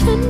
should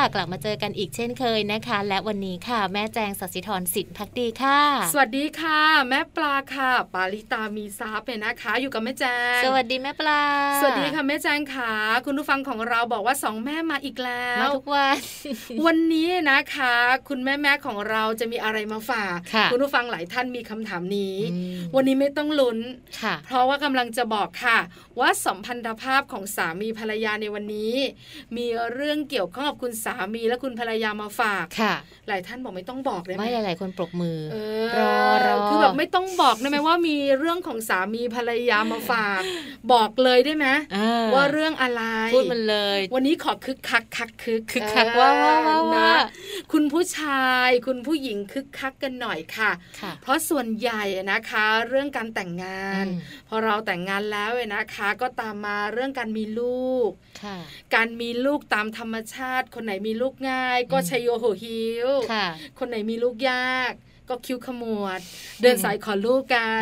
กลับมาเจอกันอีกเช่นเคยนะคะ และวันนี้ค่ะ แม่แจงสัสิธรสิทธิพักดีค่ะ สวัสดีค่ะ แม่ปลาค่ะ ปาลิตามีซาเป็นนะคะ อยู่กับแม่แจง สวัสดีแม่ปลา สวัสดีค่ะแม่แจงค่ะ คุณผู้ฟังของเราบอกว่าสองแม่มาอีกแล้วมาทุกวันวันนี้นะคะ คุณแม่แม่ของเราจะมีอะไรมาฝากคุณผู้ฟังหลายท่านมีคำถามนี้ วันนี้ไม่ต้องลุ้นเพราะว่ากำลังจะบอกค่ะ ว่าสัมพันธภาพของสามีภรรยาาในวันนี้ มีเรื่องเกี่ยวข้องกับคุณสามีและคุณภรรยามาฝากค่ะ หลายท่านบอกไม่ต้องบอกเลยไม่หลาย ๆ คนปรบมือรอรอคือแบบไม่ต้องบอกได้ไหมว่ามีเรื่องของสามีภรรยามาฝาก บอกเลยได้ไหมว่าเรื่องอะไรพูดมันเลย วันนี้ขอคึกคักคักคึกคึกคักว่าว่าว่าคุณผู้ชายคุณผู้หญิงคึกคักกันหน่อยค่ะ เพราะส่วนใหญ่นะคะ เรื่องการแต่งงาน พอเราแต่งงานแล้วนะคะ ก็ตามมาเรื่องการมีลูกการมีลูกตามธรรมชาติคนไหนมีลูกง่ายก็ชัยโยโหฮิวคนไหนมีลูกยาก ก็คิ้วขมวด เดินสายขอลูกกัน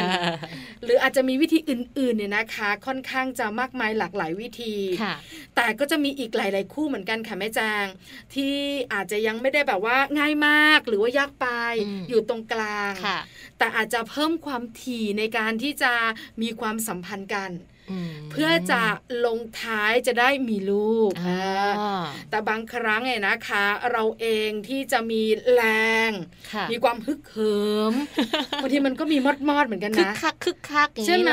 หรืออาจจะมีวิธีอื่นๆเนี่ยนะคะ ค่อนข้างจะมากมายหลากหลายวิธี แต่ก็จะมีอีกหลาย ๆ คู่เหมือนกันค่ะแม่จาง ที่อาจจะยังไม่ได้แบบว่าง่ายมากหรือว่ายากไปอยู่ตรงกลาง แต่อาจจะเพิ่มความถี่ในการที่จะมีความสัมพันธ์กัน เพื่อจะลงท้ายจะได้มีลูกแต่บางครั้งเนี่ยนะคะ เราเองที่จะมีแรง มีความฮึกเหิมบางทีมันก็มีมอดมอดเหมือนกันนะคึกคักคึกคักใช่ไหม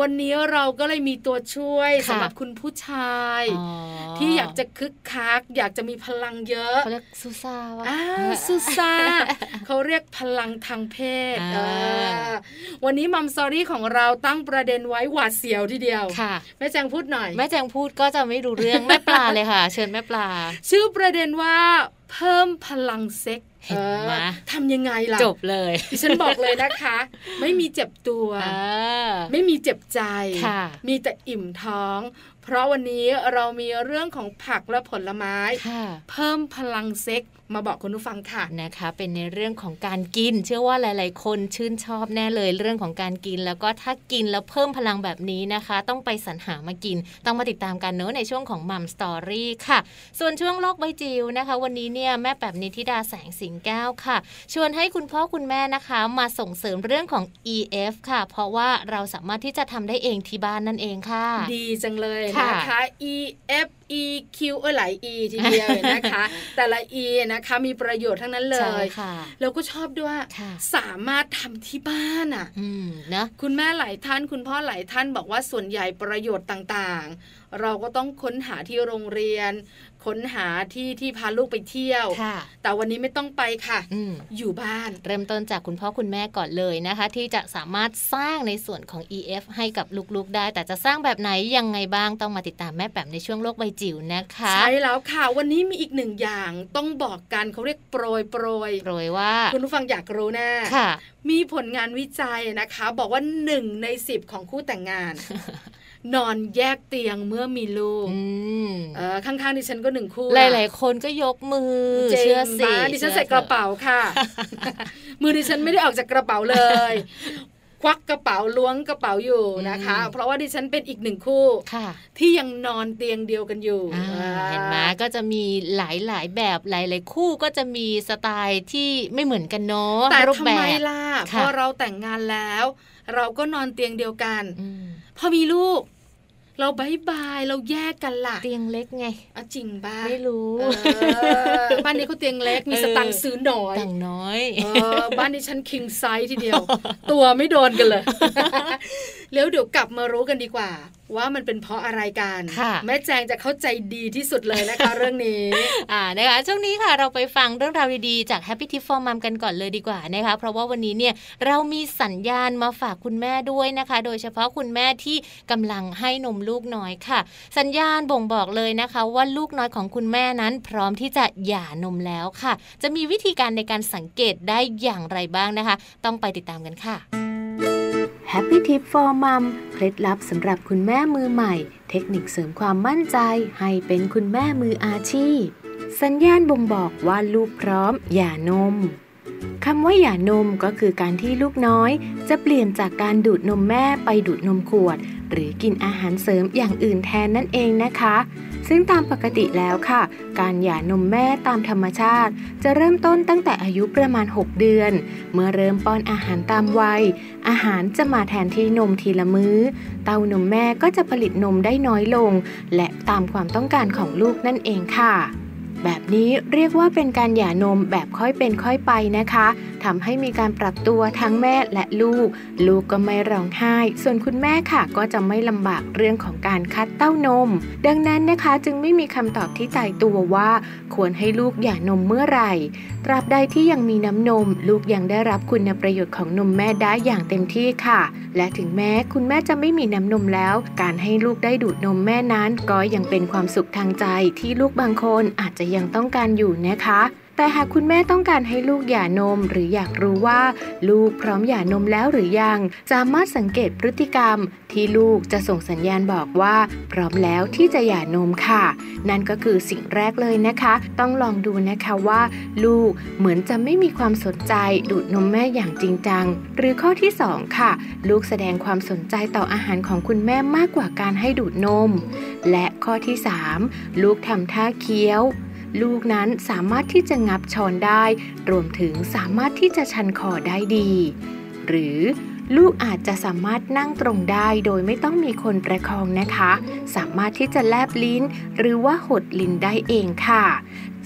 วันนี้เราก็เลยมีตัวช่วยสำหรับคุณผู้ชาย ที่อยากจะคึกคัก อยากจะมีพลังเยอะเขาเรียกซูซาวะซูซาเขาเรียกพลังทางเพศวันนี้มัมซอรี่ของเราตั้งประเด็นไว้หวาดเสียวทีเดียวค่ะ แม่แจงพูดหน่อย แม่แจงพูดก็จะไม่รู้เรื่องแม่ปลาเลยค่ะ เชิญแม่ปลา ชื่อประเด็นว่าเพิ่มพลังเซ็กเห็นไหมทำยังไงล่ะ จบเลยดิฉันบอกเลยนะคะ ไม่มีเจ็บตัว ไม่มีเจ็บใจ มีแต่อิ่มท้อง เพราะวันนี้เรามีเรื่องของผักและผลไม้ เพิ่มพลังเซ็กมาบอกคุณผู้ฟังค่ะนะคะ เป็นในเรื่องของการกิน เชื่อว่าหลาย ๆ คนชื่นชอบแน่เลยเรื่องของการกิน แล้วก็ถ้ากินแล้วเพิ่มพลังแบบนี้นะคะ ต้องไปสรรหามากิน ต้องมาติดตามกันเนอะในช่วงของมัมสตอรี่ค่ะ ส่วนช่วงโลกใบจิ๋วนะคะ วันนี้เนี่ยแม่แบบนิธิดาแสงสิงแก้วค่ะ ชวนให้คุณพ่อคุณแม่นะคะ มาส่งเสริมเรื่องของ EF ค่ะ เพราะว่าเราสามารถที่จะทำได้เองที่บ้านนั่นเองค่ะ ดีจังเลยนะคะ EF E Q เออหลาย E ทีเดียวนะคะ แต่ละ E นะคะมีประโยชน์ทั้งนั้นเลยแล้วก็ชอบด้วยสามารถทำที่บ้านอะนะคุณแม่หลายท่าน คุณพ่อหลายท่านบอกว่าส่วนใหญ่ประโยชน์ต่างๆ เราก็ต้องค้นหาที่โรงเรียน ค้นหาที่ที่พาลูกไปเที่ยว แต่วันนี้ไม่ต้องไปค่ะออยู่บ้าน เริ่มต้นจากคุณพ่อคุณแม่ก่อนเลยนะคะ ที่จะสามารถสร้างในส่วนของ EF ให้กับลูกๆได้ แต่จะสร้างแบบไหนยังไงบ้างต้องมาติดตามแม่แบบในช่วงโลกใบจิ๋วนะคะ ใช่แล้วค่ะ วันนี้มีอีกหนึ่งอย่างต้องบอกกันเขาเรียกโปรยโปรยโปรยว่า คุณผู้ฟังอยากรู้แน่ค่ะมีผลงานวิจัยนะคะ บอกว่าหนึ่งในสิบของคู่แต่งงาน นอนแยกเตียงเมื่อมีลูกข้างๆดิฉันก็หนึ่งคู่ หลาย ๆ คนก็ยกมือเชื่อสิดิฉันใส่กระเป๋าค่ะ มือดิฉันไม่ได้ออกจากกระเป๋าเลยควักกระเป๋าล้วงกระเป๋าอยู่นะคะ เพราะว่าดิฉันเป็นอีกหนึ่งคู่ที่ยังนอนเตียงเดียวกันอยู่เห็นไหมก็จะมีหลายๆแบบหลายๆคู่ก็จะมีสไตล์ที่ไม่เหมือนกันเนาะแต่ทำไมล่ะพอเราแต่งงานแล้ว เราก็นอนเตียงเดียวกัน พอมีลูก เราบายบายเราแยกกันล่ะ เตียงเล็กไงอะจริงบ้าไม่รู้บ้านนี้เขาเตียงเล็กมีสตังค์ซื้อน้อยตังน้อยบ้านนี้ฉัน king size ทีเดียว ตัวไม่โดนกันเลยแล้วเดี๋ยวกลับมารู้กันดีกว่า ว่ามันเป็นเพราะอะไรกันแม่แจงจะเข้าใจดีที่สุดเลยนะคะเรื่องนี้อ่านะคะช่วงนี้ค่ะเราไปฟังเรื่องราวดีๆจาก Happy Tip for Mom กันก่อนเลยดีกว่านะคะเพราะว่าวันนี้เนี่ยเรามีสัญญาณมาฝากคุณแม่ด้วยนะคะ โดยเฉพาะคุณแม่ที่กำลังให้นมลูกน้อยค่ะ สัญญาณบ่งบอกเลยนะคะ ว่าลูกน้อยของคุณแม่นั้น พร้อมที่จะหย่านมแล้วค่ะ จะมีวิธีการในการสังเกตได้อย่างไรบ้างนะคะ ต้องไปติดตามกันค่ะ Happy Tip for Mom เคล็ดลับสำหรับคุณแม่มือใหม่ เทคนิคเสริมความมั่นใจให้เป็นคุณแม่มืออาชีพ สัญญาณบ่งบอกว่าลูกพร้อมหย่านมคำว่าหย่านมก็คือการที่ลูกน้อย จะเปลี่ยนจากการดูดนมแม่ไปดูดนมขวด หรือกินอาหารเสริมอย่างอื่นแทนนั่นเองนะคะ ซึ่งตามปกติแล้วค่ะ การหย่านมแม่ตามธรรมชาติ จะเริ่มต้นตั้งแต่อายุประมาณ 6 เดือน เมื่อเริ่มป้อนอาหารตามวัย อาหารจะมาแทนที่นมทีละมือ้อ เต้านมแม่ก็จะผลิตนมได้น้อยลง และตามความต้องการของลูกนั่นเองค่ะ แบบนี้เรียกว่าเป็นการหย่านมแบบค่อยเป็นค่อยไปนะคะทำให้มีการปรับตัวทั้งแม่และลูก ลูกก็ไม่ร้องไห้ ส่วนคุณแม่ค่ะก็จะไม่ลำบากเรื่องของการคัดเต้านม ดังนั้นนะคะจึงไม่มีคำตอบที่ตายตัวว่า ควรให้ลูกหย่านมเมื่อไหร่ ตราบใดที่ยังมีน้ำนม ลูกยังได้รับคุณประโยชน์ของนมแม่ได้อย่างเต็มที่ค่ะ และถึงแม้คุณแม่จะไม่มีน้ำนมแล้ว การให้ลูกได้ดูดนมแม่นั้นก็ยังเป็นความสุขทางใจที่ลูกบางคนอาจจะยังต้องการอยู่นะคะ แต่หากคุณแม่ต้องการให้ลูกหย่านมหรืออยากรู้ว่า ลูกพร้อมหย่านมแล้วหรือยัง สามารถสังเกตพฤติกรรม ที่ลูกจะส่งสัญญาณบอกว่า พร้อมแล้วที่จะหย่านมค่ะ นั่นก็คือสิ่งแรกเลยนะคะ ต้องลองดูนะคะว่า ลูกเหมือนจะไม่มีความสนใจดูดนมแม่อย่างจริงจัง หรือข้อที่ 2 ค่ะ ลูกแสดงความสนใจต่ออาหารของคุณแม่มากกว่าการให้ดูดนม และข้อที่ 3 ลูกทำท่าเคี้ยว ลูกนั้นสามารถที่จะงับช้อนได้ รวมถึงสามารถที่จะชันคอได้ดี หรือลูกอาจจะสามารถนั่งตรงได้โดยไม่ต้องมีคนประคองนะคะ สามารถที่จะแลบลิ้น หรือว่าหดลิ้นได้เองค่ะ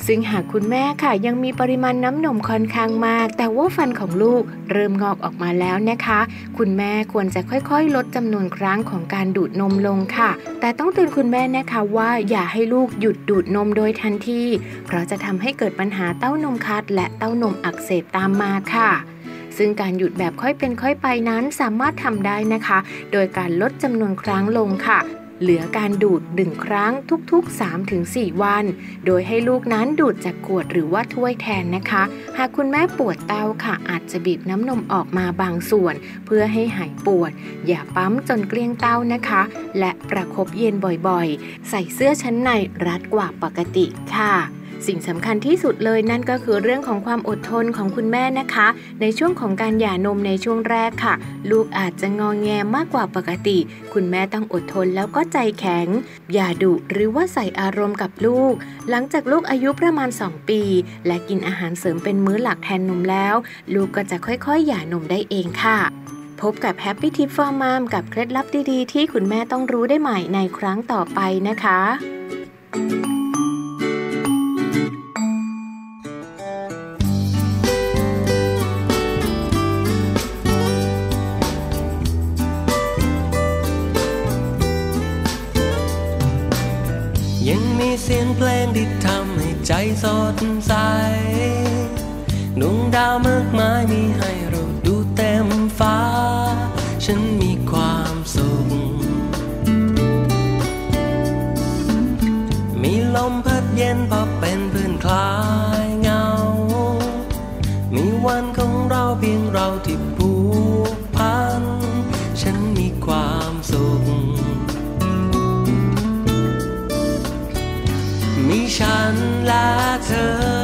ซึ่งหากคุณแม่ค่ะยังมีปริมาณน้ำนมค่อนข้างมาก แต่ว่าฟันของลูกเริ่มงอกออกมาแล้วนะคะ คุณแม่ควรจะค่อยๆ ลดจำนวนครั้งของการดูดนมลงค่ะ แต่ต้องเตือนคุณแม่นะคะว่าอย่าให้ลูกหยุดดูดนมโดยทันที เพราะจะทำให้เกิดปัญหาเต้านมคัด และเต้านมอักเสบตามมาค่ะซึ่งการหยุดแบบค่อยเป็นค่อยไปนั้นสามารถทำได้นะคะ โดยการลดจำนวนครั้งลงค่ะ เหลือการดูดหนึ่งครั้งทุกๆ 3-4 วัน โดยให้ลูกนั้นดูดจากขวดหรือว่าถ้วยแทนนะคะ หากคุณแม่ปวดเต้าค่ะ อาจจะบีบน้ำนมออกมาบางส่วน เพื่อให้หายปวด อย่าปั๊มจนเกลี้ยงเต้านะคะ และประครบเย็นบ่อยๆ ใส่เสื้อชั้นในรัดกว่าปกติค่ะ สิ่งสำคัญที่สุดเลยนั่นก็คือเรื่องของความอดทนของคุณแม่นะคะ ในช่วงของการหย่านมในช่วงแรกค่ะ ลูกอาจจะงองแงมากกว่าปกติ คุณแม่ต้องอดทนแล้วก็ใจแข็ง อย่าดุหรือว่าใส่อารมณ์กับลูก หลังจากลูกอายุประมาณ 2 ปี และกินอาหารเสริมเป็นมื้อหลักแทนนมแล้ว ลูกก็จะค่อยๆ หย่านมได้เองค่ะพบกับ Happy Tip for Mom กับเคล็ดลับดีๆ ที่คุณแม่ต้องรู้ได้ใหม่ในครั้งต่อไปนะคะ มีเสียงเพลงที่ทำให้ใจสดใส ดวงดาวมากมายมีให้เราดูเต็มฟ้า ฉันมีความสุข มีลมพัดเย็นพอเป็นพื่อนคลายเงา มีวันของเราเพียงเราที่ผูกพัน ฉันมีความสุข ฉันและเธอ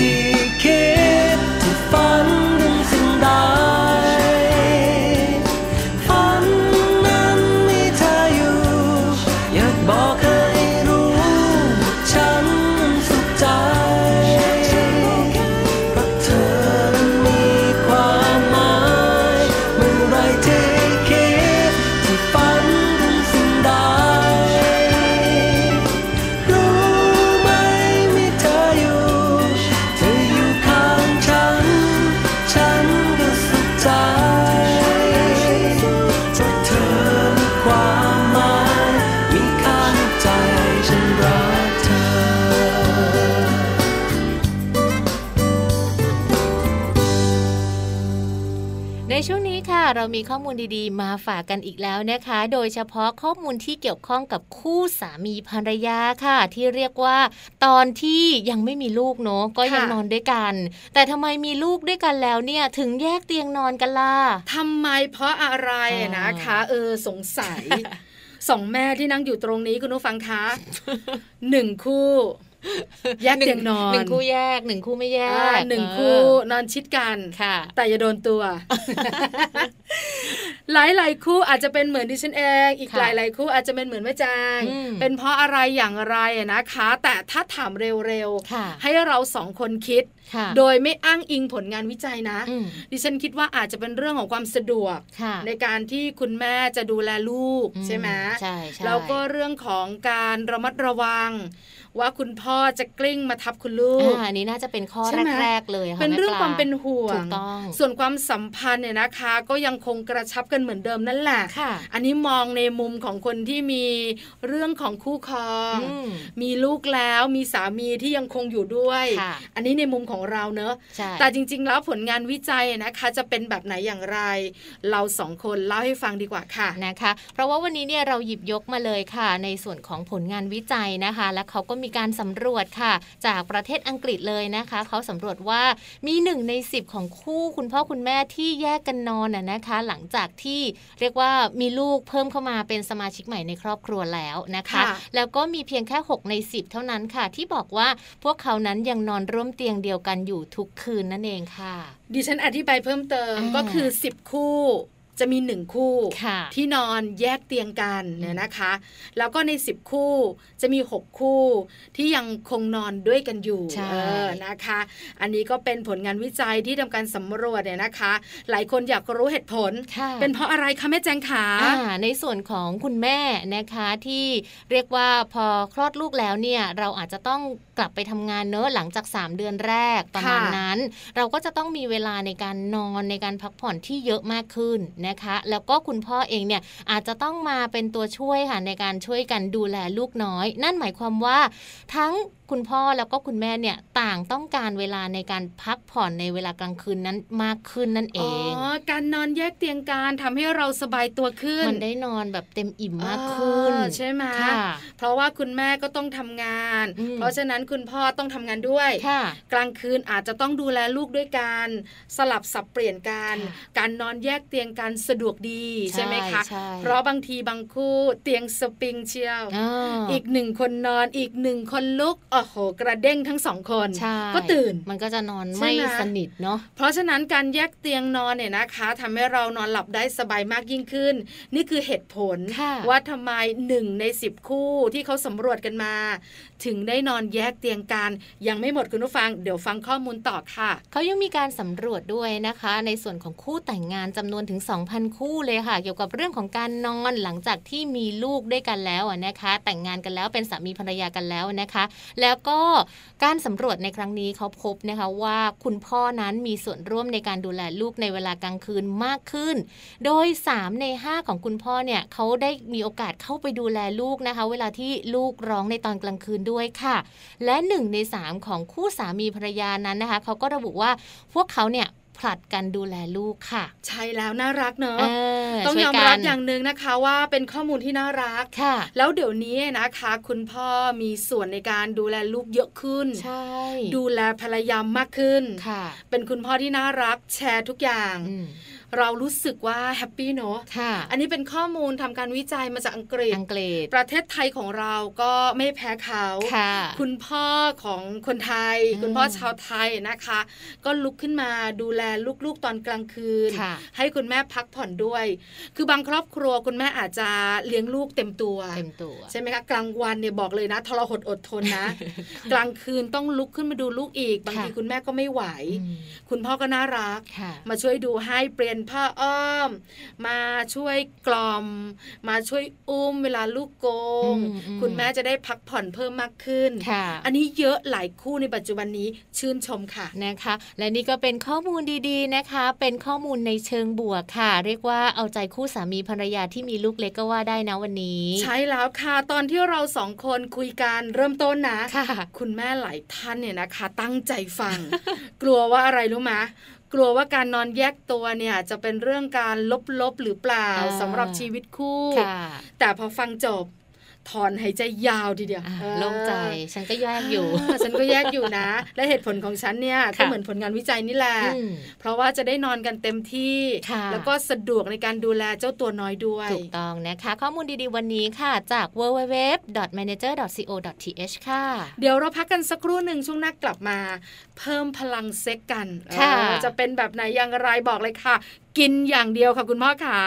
empty เรามีข้อมูลดีๆ มาฝากกันอีกแล้วนะคะ โดยเฉพาะข้อมูลที่เกี่ยวข้องกับคู่สามีภรรยาค่ะ ที่เรียกว่า ตอนที่ยังไม่มีลูกเนาะก็ยังนอนด้วยกัน แต่ทำไมมีลูกด้วยกันแล้วเนี่ยถึงแยกเตียงนอนกันล่ะทำไมเพราะอะไรนะคะเออสงสัยสองแม่ที่นั่งอยู่ตรงนี้คุณผู้ฟังคะหนึ่งคู่ แยกเตียงนอนหนึ่งคู่แยกหนึ่งคู่ไม่แยกหนึ่งคู่นอนชิดกันค่ะ แต่อย่าโดนตัว หลายหลายคู่อาจจะเป็นเหมือนดิฉันเอง อีกหลายหลายคู่อาจจะเป็นเหมือนแม่จางเป็นเพราะอะไรอย่างไรนะคะ แต่ถ้าถามเร็วๆให้เราสองคนคิดโดยไม่อ้างอิงผลงานวิจัยนะ ดิฉันคิดว่าอาจจะเป็นเรื่องของความสะดวก ในการที่คุณแม่จะดูแลลูกใช่ไหมใช่แล้วก็เรื่องของการระมัดระวัง ว่าคุณพ่อจะกลิ้งมาทับคุณลูกอันนี้น่าจะเป็นข้อแรกๆเลยค่ะเป็นเรื่องความเป็นห่วง ส่วนความสัมพันธ์เนี่ยนะคะ ก็ยังคงกระชับกันเหมือนเดิมนั่นแหละ อันนี้มองในมุมของคนที่มีเรื่องของคู่ครอง มีลูกแล้วมีสามีที่ยังคงอยู่ด้วย อันนี้ในมุมของเราเนอะแต่จริง ๆ แล้วผลงานวิจัยนะคะ จะเป็นแบบไหนอย่างไร เราสองคนเล่าให้ฟังดีกว่าค่ะนะคะ เพราะว่าวันนี้เนี่ยเราหยิบยกมาเลยค่ะ ในส่วนของผลงานวิจัยนะคะ และเขาก็มีการสำรวจค่ะ จากประเทศอังกฤษเลยนะคะเขาสำรวจว่ามีหนึ่งในสิบของคู่คุณพ่อคุณแม่ที่แยกกันนอนน่ะนะคะ หลังจากที่เรียกว่ามีลูกเพิ่มเข้ามาเป็นสมาชิกใหม่ในครอบครัวแล้วนะคะ แล้วก็มีเพียงแค่ 6 ใน 10 เท่านั้นค่ะ ที่บอกว่าพวกเขานั้นยังนอนร่วมเตียงเดียวกันอยู่ทุกคืนนั่นเองค่ะ ดิฉันอธิบายเพิ่มเติมก็คือ 10 คู่ จะมีหนึ่งคู่ที่นอนแยกเตียงกันเนี่ยนะคะ แล้วก็ในสิบคู่จะมีหกคู่ที่ยังคงนอนด้วยกันอยู่เออนะคะ อันนี้ก็เป็นผลงานวิจัยที่ทำการสำรวจเนี่ยนะคะ หลายคนอยากรู้เหตุผล เป็นเพราะอะไรคะแม่แจงขาในส่วนของคุณแม่นะคะที่เรียกว่าพอคลอดลูกแล้วเนี่ยเราอาจจะต้องกลับไปทำงานเนอะหลังจาก 3 เดือนแรกประมาณนั้น เราก็จะต้องมีเวลาในการนอนในการพักผ่อนที่เยอะมากขึ้นนะคะ แล้วก็คุณพ่อเองเนี่ยอาจจะต้องมาเป็นตัวช่วยค่ะในการช่วยกันดูแลลูกน้อย นั่นหมายความว่าทั้งคุณพ่อแล้วก็คุณแม่เนี่ยต่างต้องการเวลาในการพักผ่อนในเวลากลางคืนนั้นมากขึ้นนั่นเองอ๋อการนอนแยกเตียงการทำให้เราสบายตัวขึ้น มันได้นอนแบบเต็มอิ่มมากขึ้นใช่ไหมเพราะว่าคุณแม่ก็ต้องทำงาน เพราะฉะนั้นคุณพ่อต้องทำงานด้วยกลางคืนอาจจะต้องดูแลลูกด้วยการสลับสับเปลี่ยนกัน การนอนแยกเตียงกันสะดวกดีใช่ไหมคะเพราะบางทีบางคู่เตียงสปริงเชียวอีกหนึ่งคนนอนอีกหนึ่งคนลุกอโอ้โห กระเด้งทั้งสองคน ก็ตื่นมันก็จะนอนไม่สนิทเนาะเพราะฉะนั้นการแยกเตียงนอนเนี่ยนะคะทำให้เรานอนหลับได้สบายมากยิ่งขึ้น นี่คือเหตุผลว่าทำไมหนึ่งในสิบคู่ที่เขาสำรวจกันมา ถึงได้นอนแยกเตียงกัน ยังไม่หมดคุณผู้ฟัง เดี๋ยวฟังข้อมูลต่อค่ะ เขายังมีการสำรวจด้วยนะคะ ในส่วนของคู่แต่งงานจำนวนถึง 2,000 คู่เลยค่ะ เกี่ยวกับเรื่องของการนอนหลังจากที่มีลูกด้วยกันแล้วนะคะ แต่งงานกันแล้วเป็นสามีภรรยากันแล้วนะคะ แล้วก็การสำรวจในครั้งนี้เขาพบนะคะว่าคุณพ่อนั้นมีส่วนร่วมในการดูแลลูกในเวลากลางคืนมากขึ้น โดย 3 ใน 5 ของคุณพ่อเนี่ยเขาได้มีโอกาสเข้าไปดูแลลูกนะคะ เวลาที่ลูกร้องในตอนกลางคืนด้วยค่ะ และ1ใน3ของคู่สามีภรรยานั้นนะคะเขาก็ระบุว่าพวกเขาเนี่ยผลัดกันดูแลลูกค่ะ ใช่แล้วน่ารักเนอะต้องยอมรับอย่างหนึ่งนะคะว่าเป็นข้อมูลที่น่ารักค่ะ แล้วเดี๋ยวนี้นะคะ คุณพ่อมีส่วนในการดูแลลูกเยอะขึ้นใช่ดูแลภรรยามากขึ้นค่ะ เป็นคุณพ่อที่น่ารักแชร์ทุกอย่าง เรารู้สึกว่าแฮปปี้เนาะอันนี้เป็นข้อมูลทำการวิจัยมาจากอังกฤษอังกฤษ ประเทศไทยของเราก็ไม่แพ้เขาคุณพ่อของคนไทย คุณพ่อชาวไทยนะคะ ก็ลุกขึ้นมาดูแลลูกๆตอนกลางคืน ให้คุณแม่พักผ่อนด้วย คือบางครอบครัวคุณแม่อาจจะเลี้ยงลูกเต็มตัวเต็มตัวใช่ไหมคะกลางวันเนี่ยบอกเลยนะทรหดอดทนนะ กลางคืนต้องลุกขึ้นมาดูลูกอีก บางทีคุณแม่ก็ไม่ไหว คุณพ่อก็น่ารัก มาช่วยดูให้เปลี่ยนผ้าอ้อม มาช่วยกล่อม มาช่วยอุ้มเวลาลูกโกง คุณแม่จะได้พักผ่อนเพิ่มมากขึ้น อันนี้เยอะหลายคู่ในปัจจุบันนี้ชื่นชมค่ะนะคะ และนี่ก็เป็นข้อมูลดีๆนะคะ เป็นข้อมูลในเชิงบวกค่ะ เรียกว่าเอาใจคู่สามีภรรยาที่มีลูกเล็กก็ว่าได้นะวันนี้ ใช่แล้วค่ะ ตอนที่เราสองคนคุยกันเริ่มต้นนะค่ะ คุณแม่หลายท่านเนี่ยนะคะ ตั้งใจฟัง กลัวว่าอะไรรู้ไหม กลัวว่าการนอนแยกตัวเนี่ยจะเป็นเรื่องการลบๆหรือเปล่าสำหรับชีวิตคู่ แต่พอฟังจบ ถอนหายใจยาวทีเดียวโล่งใจ ฉันก็แยกอยู่ ฉันก็แยกอยู่นะ และเหตุผลของฉันเนี่ยก็เหมือนผลงานวิจัยนี่แหละ เพราะว่าจะได้นอนกันเต็มที่ แล้วก็สะดวกในการดูแลเจ้าตัวน้อยด้วย ถูกต้องนะคะ ข้อมูลดีๆวันนี้ค่ะจาก www.manager.co.th ค่ะ เดี๋ยวเราพักกันสักครู่หนึ่งช่วงหน้ากลับมา เพิ่มพลังเซ็กกันจะเป็นแบบไหนอย่างไรบอกเลยค่ะ กินอย่างเดียวค่ะคุณพ่อขา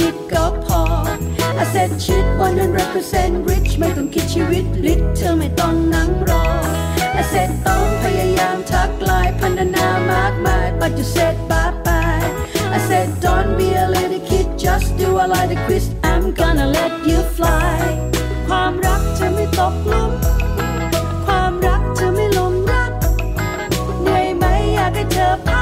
นิดก็พอ I said shit 100% rich ไม่ต้องคิดชีวิตลิตเธอไม่ต้องนั่งรอ I said ต้องพยายามทักไลน์พันธนามากมาย but you said bye bye I said don't be a little kid just do a like a quiz I'm gonna let you fly ความรักเธอไม่ตกลุมความรักเธอไม่ลงรักเหนื่อยไหมอยากให้เธอพัก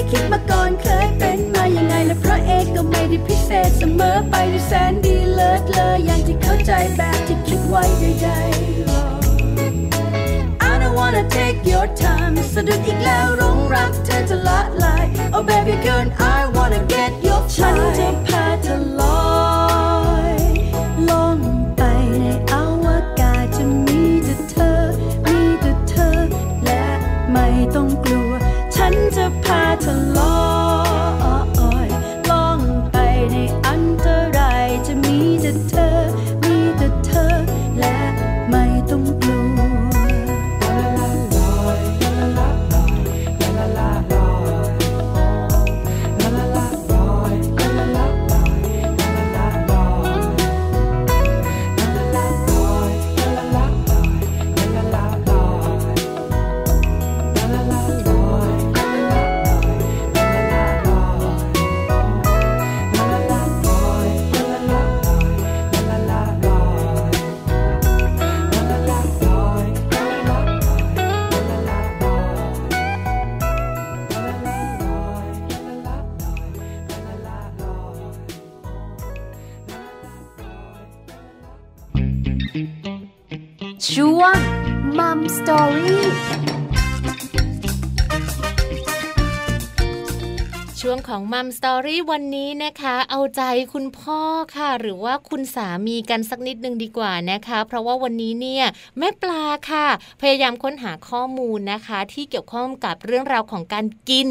ได้คิดมาก่อนเคยเป็นมาอย่างไงและพระเอกก็ไม่ได้พิเศษเสมอไปด้วยแสนดีเลิศเลยอย่างที่เข้าใจแบบที่คิดไว้ใดๆ I don't wanna take your time สะดุดอีกแล้วรงรักเธอจะละลาย Oh baby girl I wanna get your time ฉันจะพาเธอ ของมัมสตอรี่วันนี้นะคะ เอาใจคุณพ่อค่ะ หรือว่าคุณสามีกันสักนิดนึงดีกว่านะคะ เพราะว่าวันนี้เนี่ยแม่ปลาค่ะ พยายามค้นหาข้อมูลนะคะ ที่เกี่ยวข้องกับเรื่องราวของการกิน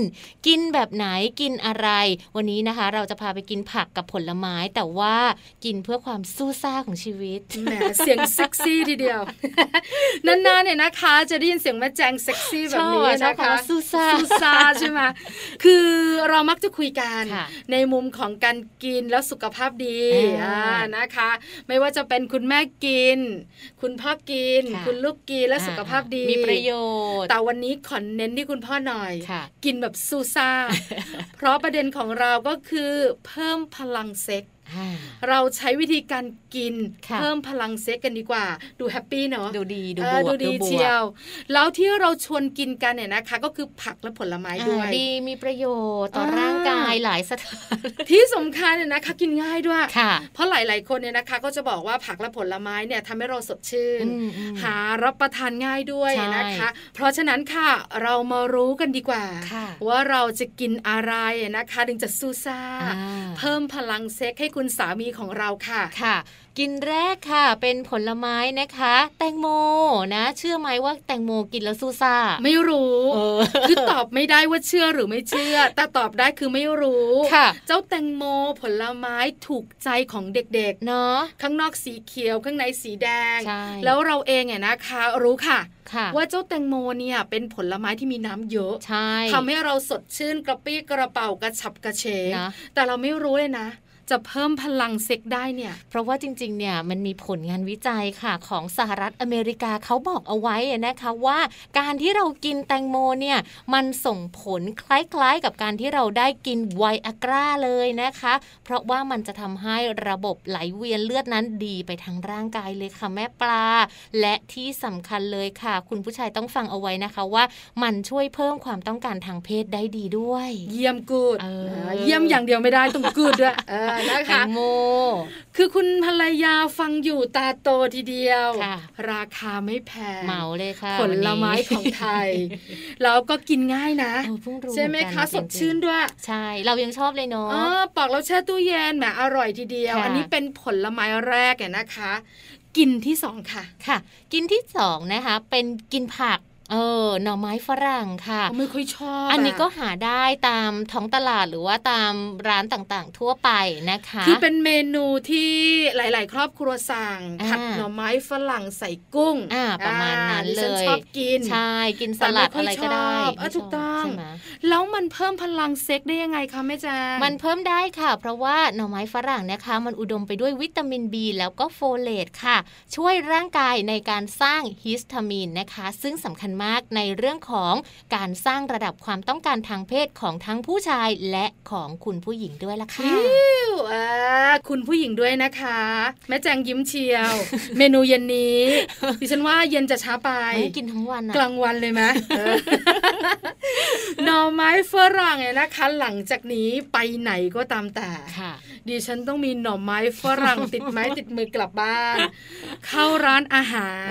กินแบบไหนกินอะไร วันนี้นะคะ เราจะพาไปกินผักกับผลไม้ แต่ว่ากินเพื่อความสู้ซ่าของชีวิตแหมเสียงเซ็กซี่ทีเดียวนานๆเนี่ยนะคะ จะได้ยินเสียงแม่แจงเซ็กซี่แบบนี้นะคะสู้ซ่าสู้ซ่าใช่ไหมคือเรามักจะคุยกันในมุมของการกินแล้วสุขภาพดีนะคะ ไม่ว่าจะเป็นคุณแม่กิน คุณพ่อกิน คุณลูกกินและสุขภาพดีมีประโยชน์ แต่วันนี้ขอเน้นที่คุณพ่อหน่อย กินแบบซู่ซ่า เพราะประเด็นของเราก็คือเพิ่มพลังเซ็กส์เราใช้วิธีการกิน เพิ่มพลังเซ็กส์กันดีกว่า ดู happy เนาะดูดีดูบวกดูดีเชียว แล้วที่เราชวนกินกันเนี่ยนะคะ ก็คือผักและผลไม้ด้วยดีมีประโยชน์ต่อร่างกายหลายสถานที่สำคัญเนี่ยนะคะกินง่ายด้วยเพราะหลาย ๆ คนเนี่ยนะคะ ก็จะบอกว่าผักและผลไม้เนี่ยทำให้เราสดชื่น หารับประทานง่ายด้วยนะคะ เพราะฉะนั้นค่ะเรามารู้กันดีกว่า ว่าเราจะกินอะไรนะคะถึงจะสู้ซ่า เพิ่มพลังเซ็กให้คุณสามีของเราค่ะค่ะ กินแรกค่ะ เป็นผลไม้นะคะ แตงโมนะ เชื่อไหมว่าแตงโมกินแล้วสู้ซ่า ไม่รู้คือตอบไม่ได้ว่าเชื่อหรือไม่เชื่อ แต่ตอบได้คือไม่รู้ค่ะ เจ้าแตงโมผลไม้ถูกใจของเด็กๆเนาะข้างนอกสีเขียวข้างในสีแดง แล้วเราเองเนี่ยนะคะ รู้ค่ะว่าเจ้าแตงโมเนี่ยเป็นผลไม้ที่มีน้ำเยอะทำให้เราสดชื่นกระปี้กระเป๋ากระฉับกระเฉงแต่เราไม่รู้เลยนะ จะเพิ่มพลังเซ็กได้เนี่ย เพราะว่าจริง ๆ เนี่ยมันมีผลงานวิจัยค่ะของสหรัฐอเมริกาเขาบอกเอาไว้นะคะว่าการที่เรากินแตงโมเนี่ยมันส่งผลคล้ายๆ กับการที่เราได้กินไวอากราเลยนะคะ เพราะว่ามันจะทำให้ระบบไหลเวียนเลือดนั้นดีไปทั้งร่างกายเลยค่ะแม่ปลา และที่สำคัญเลยค่ะ คุณผู้ชายต้องฟังเอาไว้นะคะว่ามันช่วยเพิ่มความต้องการทางเพศได้ดีด้วย เยี่ยมกูดเยี่ยมอย่างเดียวไม่ได้ต้องกูดด้วยนะคะโม คือคุณภรรยาฟังอยู่ตาโตทีเดียว ราคาไม่แพงเหมาเลยค่ะผลไม้ของไทย แล้วก็กินง่ายนะ ใช่ไหมคะสดชื่นด้วย ใช่ เรายังชอบเลยเนาะปอกเราแช่ตู้เย็นแหมอร่อยทีเดียว อันนี้เป็นผลไม้แรกเนี่ยนะคะ กินที่สองค่ะค่ะ กินที่สองนะคะ เป็นกินผัก เออหน่อไม้ฝรั่งค่ะ ไม่ค่อยชอบ อันนี้ก็หาได้ตามท้องตลาดหรือว่าตามร้านต่างๆ ทั่วไปนะคะ คือเป็นเมนูที่หลาย ๆ ครอบครัวสั่งผัดหน่อไม้ฝรั่งใส่กุ้งอ่าประมาณนั้นเลยชอบกินใช่กินสลัดอะไรก็ได้ถูกต้องแล้วมันเพิ่มพลังเซ็กส์ได้ยังไงคะแม่จางมันเพิ่มได้ค่ะ เพราะว่าหน่อไม้ฝรั่งนะคะ มันอุดมไปด้วยวิตามินบีแล้วก็โฟเลตค่ะ ช่วยร่างกายในการสร้างฮิสตามีนนะคะ ซึ่งสำคัญมากในเรื่องของการสร้างระดับความต้องการทางเพศของทั้งผู้ชายและของคุณผู้หญิงด้วยล่ะค่ะคุณผู้หญิงด้วยนะคะ แม่แจงยิ้มเชียว เมนูเย็นนี้ดิฉันว่าเย็นจะช้าไปไม่กินทั้งวันกลางวันเลยไหมหน่อไม้ฝรั่งเนี่ยนะคะ หลังจากนี้ไปไหนก็ตามแต่ดิฉันต้องมีหน่อไม้ฝรั่งติดไม้ติดมือกลับบ้าน เข้าร้านอาหาร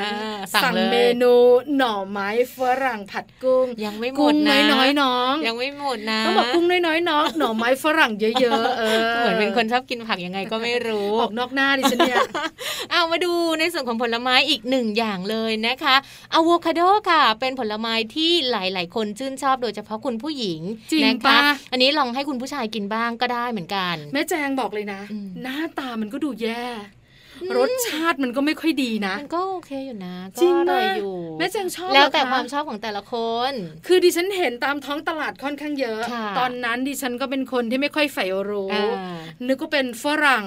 สั่งเมนูหน่อไม้ฝรั่งผัดกุ้ง ยังไม่หมดนะกุ้งน้อยๆน้อง ยังไม่หมดนะต้องบอกกุ้งน้อยๆน้องหน่อไม้ฝรั่งเยอะๆเออเหมือนเป็นคนชอบกินผักยังไงก็ไม่รู้ออกนอกหน้าดิฉันเนี่ยเอามาดูในส่วนของผลไม้อีกหนึ่งอย่างเลยนะคะอะโวคาโดค่ะ เป็นผลไม้ที่หลาย ๆ คนชื่นชอบโดยเฉพาะคุณผู้หญิงจริงปะอันนี้ลองให้คุณผู้ชายกินบ้างก็ได้เหมือนกัน แม่แจงบอกเลยนะ หน้าตามันก็ดูแย่ รสชาติมันก็ไม่ค่อยดีนะ มันก็โอเคอยู่นะจริงเลยอยู่แม่แจงชอบแล้วแต่ความชอบของแต่ละคน คือดิฉันเห็นตามท้องตลาดค่อนข้างเยอะ ตอนนั้นดิฉันก็เป็นคนที่ไม่ค่อยใฝ่รู้ นึกก็เป็นฝรั่ง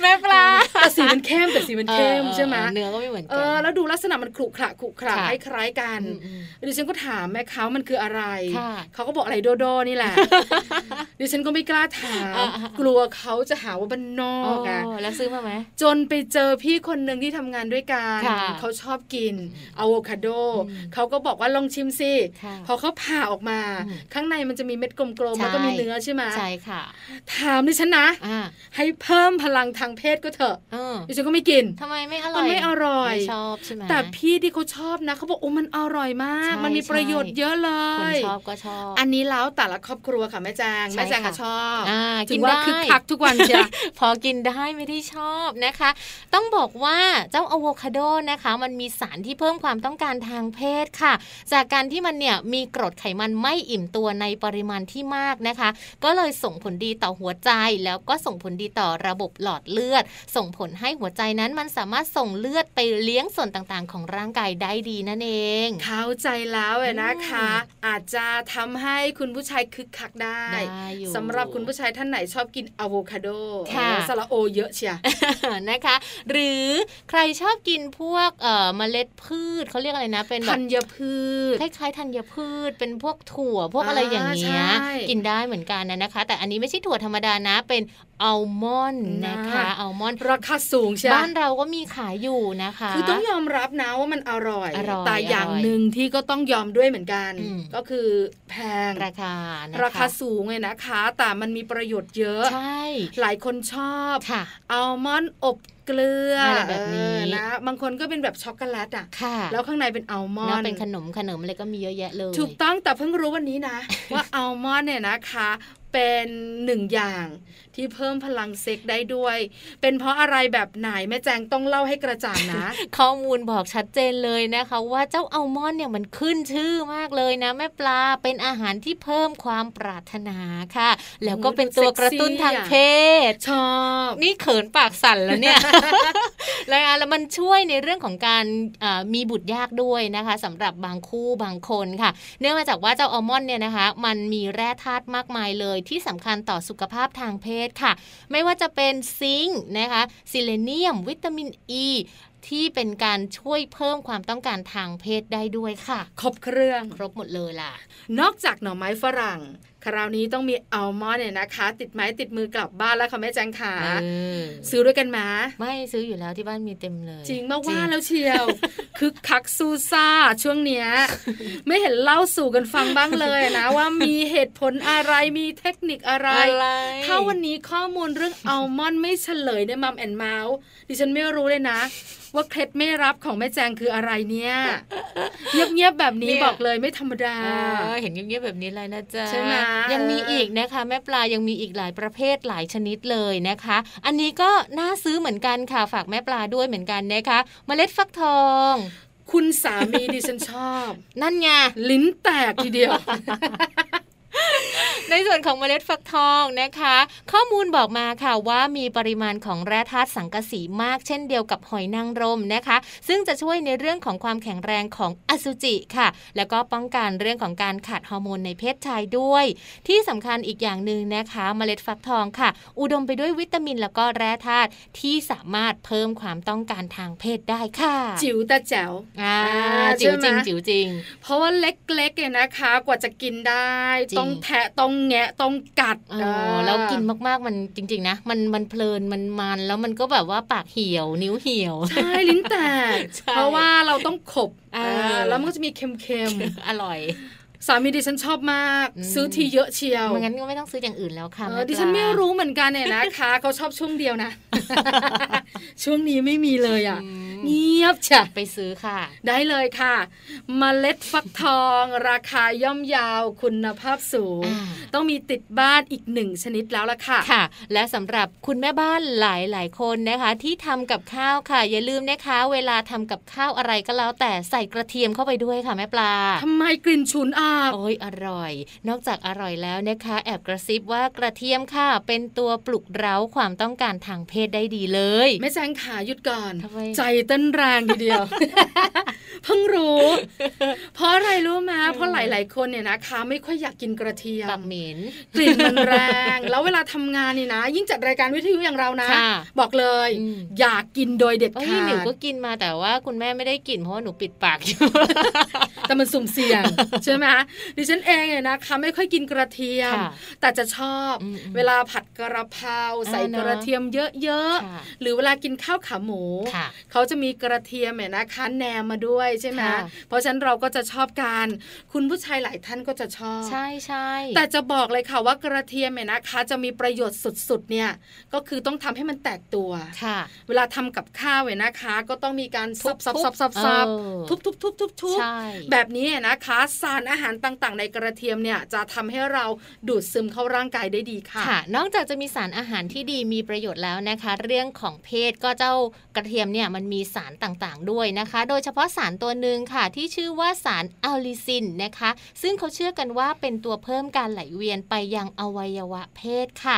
แม่ปลาแต่สีมันเข้มแต่สีมันเข้มใช่ไหมเนื้อก็ไม่เหมือนกันเออแล้วดูลักษณะมันขรุขระขรุขระคล้ายๆกันดิฉันก็ถามแม่เขามันคืออะไรเขาก็บอกอะไรโดโดนี่แหละดิฉันก็ไม่กล้าถามกลัวเขาจะหาว่าบ้านนอกอะแล้วซื้อมาไหมจนไปเจอพี่คนหนึ่งที่ทำงานด้วยกันเขาชอบกินอะโวคาโดเขาก็บอกว่าลองชิมสิพอเขาผ่าออกมา ข้างในมันจะมีเม็ดกลมๆแล้วก็มีเนื้อใช่ไหมใช่ค่ะถามดิฉันนะให้เพิ่มพลังทางเพศก็เถอะดิฉันก็ไม่กินทำไมไม่อร่อยมันไม่อร่อยชอบใช่ไหมแต่พี่ที่เขาชอบนะเขาบอกโอ้มันอร่อยมาก มันมีประโยชน์เยอะเลยคนชอบก็ชอบอันนี้แล้วแต่ละครอบครัวค่ะแม่แจงแม่แจงก็ชอบกินได้คือคักทุกวันเชียพอกินได้ไม่ได้ชอบนะคะ ต้องบอกว่าเจ้าอะโวคาโดนะคะ มันมีสารที่เพิ่มความต้องการทางเพศค่ะ จากการที่มันเนี่ยมีกรดไขมันไม่อิ่มตัวในปริมาณที่มากนะคะ ก็เลยส่งผลดีต่อหัวใจ แล้วก็ส่งผลดีต่อระบบหลอดเลือด ส่งผลให้หัวใจนั้นมันสามารถส่งเลือดไปเลี้ยงส่วนต่างๆ ของร่างกายได้ดีนั่นเอง เข้าใจแล้วเนะคะ อาจจะทำให้คุณผู้ชายคึกคักได้สำหรับคุณผู้ชายท่านไหนชอบกินอะโวคาโดสละโอเยอะเชียนะคะ หรือใครชอบกินพวกเอ่อเมล็ดพืชเขาเรียกอะไรนะ เป็นแบบธัญพืชคล้ายๆธัญพืช เป็นพวกถั่วพวกอะไรอย่างเงี้ยอ่าใช่กินได้เหมือนกันนะนะคะ แต่อันนี้ไม่ใช่ถั่วธรรมดานะเป็นอัลมอนด์นะคะนะอัลมอนด์ราคาสูงใช่ไหมบ้านเราก็มีขายอยู่นะคะ คือต้องยอมรับนะว่ามันอร่อยอร่อยแต่อย่างอร่อยหนึ่งที่ก็ต้องยอมด้วยเหมือนกันอืมก็คือแพงราคานะคะราคาสูงเลยนะคะ แต่มันมีประโยชน์เยอะใช่หลายคนชอบค่ะอัลมอนด์อบเกลืออะไรแบบนี้นะบางคนก็เป็นแบบช็อกโกแลตอะค่ะแล้วข้างในเป็นอัลมอเนาะนด์เป็นขนมขนมอะไรก็มีเยอะแยะเลย ถูกต้องแต่เพิ่งรู้วันนี้นะ ว่าอัลมอนด์เนี่ยนะคะ เป็นหนึ่งอย่างที่เพิ่มพลังเซ็กได้ด้วย เป็นเพราะอะไรแบบไหนแม่แจงต้องเล่าให้กระจ่างนะ ข้อมูลบอกชัดเจนเลยนะคะ ว่าเจ้าอัลมอนด์เนี่ยมันขึ้นชื่อมากเลยนะแม่ปลาเป็นอาหารที่เพิ่มความปรารถนาค่ะ แล้วก็เป็นตัวกระตุ้นทางเพศชอบนี่เขินปากสั่นแล้วเนี่ยแล้วอะแล้วมันช่วยในเรื่องของการเอ่อมีบุตรยากด้วยนะคะสำหรับบางคู่บางคนค่ะ เนื่องมาจากว่าเจ้าอัลมอนด์เนี่ยนะคะ มันมีแร่ธาตุมากมายเลยที่สำคัญต่อสุขภาพทางเพศค่ะ ไม่ว่าจะเป็นซิงค์นะคะซิเลเนียม วิตามินอ e, ีที่เป็นการช่วยเพิ่มความต้องการทางเพศได้ด้วยค่ะ ครบเครื่อง ครบหมดเลยล่ะ นอกจากหน่อไม้ฝรั่ง คราวนี้ต้องมีอัลมอนด์เนี่ยนะคะ ติดไม้ติดมือกลับบ้านแล้วค่ะแม่แจงขาเออซื้อด้วยกันมาไม่ซื้ออยู่แล้วที่บ้านมีเต็มเลย จริงมากว่าแล้วเชียวคึกคักซูซ่าช่วงเนี้ยไม่เห็นเล่าสู่กันฟังบ้างเลยนะ ว่ามีเหตุผลอะไรมีเทคนิคอะไรอะไรถ้าวันนี้ข้อมูลเรื่องอัลมอนด์ไม่เฉลยในมัมแอนเมาส์ดิฉันไม่รู้เลยนะ ว่าเคล็ดไม่รับของแม่แจงคืออะไรเนี่ยเงียบๆแบบนี้บอกเลยไม่ธรรมดาเออเห็นเงียบๆแบบนี้เลยนะจ๊ะใช่ไหมยังมีอีกนะคะ แม่ปลายังมีอีกหลายประเภทหลายชนิดเลยนะคะ อันนี้ก็น่าซื้อเหมือนกันค่ะฝากแม่ปลาด้วยเหมือนกันนะคะ เมล็ดฟักทองคุณสามีดิฉันชอบ นั่นไงลิ้นแตกทีเดียว ในส่วนของเมล็ดฟักทองนะคะ ข้อมูลบอกมาค่ะว่ามีปริมาณของแร่ธาตุสังกะสีมาก เช่นเดียวกับหอยนางรมนะคะ ซึ่งจะช่วยในเรื่องของความแข็งแรงของอสุจิค่ะ แล้วก็ป้องกันเรื่องของการขาดฮอร์โมนในเพศชายด้วย ที่สำคัญอีกอย่างหนึ่งนะคะ เมล็ดฟักทองค่ะ อุดมไปด้วยวิตามินแล้วก็แร่ธาตุที่สามารถเพิ่มความต้องการทางเพศได้ค่ะ จิ๋วแต่แจ๋วอ่าอ่าจิ๋วจริงใช่ไหมจิ๋วจริง เพราะว่าเล็กๆเนี่ยนะคะ กว่าจะกินได้จริงต้องแทะต้องแงะต้องกัดอ๋อแล้วกินมากๆมันจริง ๆ นะ มันมันเพลินมันมันแล้วมันก็แบบว่าปากเหี่ยว นิ้วเหี่ยวใช่ลิ้นแตกใช่เพราะว่าเราต้องขบอ่าอ่าแล้วมันก็จะมีเค็มอร่อยๆ สามีดิฉันชอบมากอืมซื้อทีเยอะเชียวไม่งั้นก็ไม่ต้องซื้ออย่างอื่นแล้วค่ะเอแม่อปลาดิฉันไม่รู้เหมือนกันเนี่ยนะคะเขาชอบช่วงเดียวนะ ช่วงนี้ไม่มีเลยอะอืมเงียบจ้ะไปซื้อค่ะ ได้เลยค่ะมเมล็ดฟักทอง ราคาย่อมเยาวคุณภาพสูงอ่าต้องมีติดบ้านอีกหนึ่งชนิดแล้วล่ะค่ะค่ะ และสำหรับคุณแม่บ้านหลายหลายๆคนนะคะ ที่ทำกับข้าวค่ะ อย่าลืมนะคะ เวลาทำกับข้าวอะไรก็แล้วแต่ใส่กระเทียมเข้าไปด้วยค่ะแม่ปลาทำไมกลิ่นฉุนอาบโอ้ยอร่อย นอกจากอร่อยแล้วนะคะ แอบกระซิบว่ากระเทียมค่ะ เป็นตัวปลุกเร้าความต้องการทางเพศได้ดีเลย แม่แจงขาหยุดก่อนทำไมใจเต้นแรงทีเดียว เพิ่งรู้ เพราะอะไรรู้ไหมเพราะหลาย ๆ คนเนี่ยนะคะ ไม่ค่อยอยากกินกระเทียปามกเหม็นกลิ่นมันแรง แล้วเวลาทำงานนี่นะ ยิ่งจัดรายการวิทยุอย่างเรานะค่ะบอกเลยอืมอยากกินโดยเด็ดเอ้ยขาหนูดก็กินมาแต่ว่าคุณแม่ไม่ได้กินเพราะว่าหนูปิดปากอยู่แต่มันสุ่มเสี่ยงใช่ไหมดิฉันเองเนี่ยนะคะไม่ค่อยกินกระเทียมค่ะแต่จะชอบอืมๆเวลาผัดกระเพราใส่อ่าเนกอะระเทียมเยอะค่ะๆหรือเวลากินข้าวขาหมูค่ะเขาจะมีกระเทียมเนี่ยนะคะแนมมาด้วยใช่ไหมค่ะเพราะฉะนั้นเราก็จะชอบกันคุณผู้ชายหลายท่านก็จะชอบ ใช่ใช่แต่จะบอกเลยค่ะว่ากระเทียมเนี่ยนะคะ จะมีประโยชน์สุดๆเนี่ยก็คือต้องทำให้มันแตกตัวค่ะ เวลาทำกับข้าวเนี่ยนะคะ ก็ต้องมีการสับสับทุบๆซับสับสับเออทุบทุบทุบทุบทุบใช่แบบนี้นะคะสารอาหารต่างๆ ในกระเทียมเนี่ยจะทำให้เราดูดซึมเข้าร่างกายได้ดีค่ะค่ะ นอกจากจะมีสารอาหารที่ดีมีประโยชน์แล้วนะคะ เรื่องของเพศก็เจ้ากระเทียมเนี่ยมันมีสารต่างๆ ด้วยนะคะ โดยเฉพาะสารตัวหนึ่งค่ะ ที่ชื่อว่าสารอัลลิซินนะคะ ซึ่งเขาเชื่อกันว่าเป็นตัวเพิ่มการไหลเวียนไปยังอวัยวะเพศค่ะ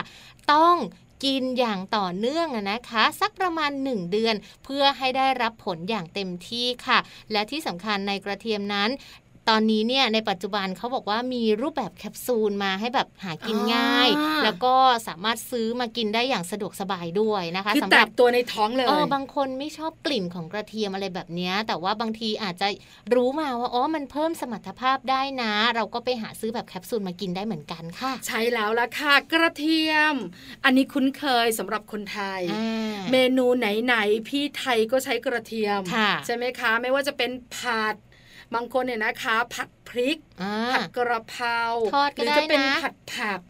ต้องกินอย่างต่อเนื่องนะคะ สักประมาณ 1 เดือน เพื่อให้ได้รับผลอย่างเต็มที่ค่ะ และที่สำคัญในกระเทียมนั้น ตอนนี้เนี่ยในปัจจุบันเขาบอกว่ามีรูปแบบแคปซูลมาให้แบบหากินง่าย แล้วก็สามารถซื้อมากินได้อย่างสะดวกสบายด้วยนะคะสำหรับตัวในท้องเลยเออบางคนไม่ชอบกลิ่นของกระเทียมอะไรแบบนี้แต่ว่าบางทีอาจจะรู้มาว่าอ๋อมันเพิ่มสมรรถภาพได้นะ เราก็ไปหาซื้อแบบแคปซูลมากินได้เหมือนกันค่ะ ใช่แล้วละค่ะ กระเทียม อันนี้คุ้นเคยสำหรับคนไทย เมนูไหนๆพี่ไทยก็ใช้กระเทียมใช่ไหมคะ ไม่ว่าจะเป็นผัด บางคนเนี่ยนะคะ ผัดพริกผัดกระเพราหรือจะเป็นผัดผัก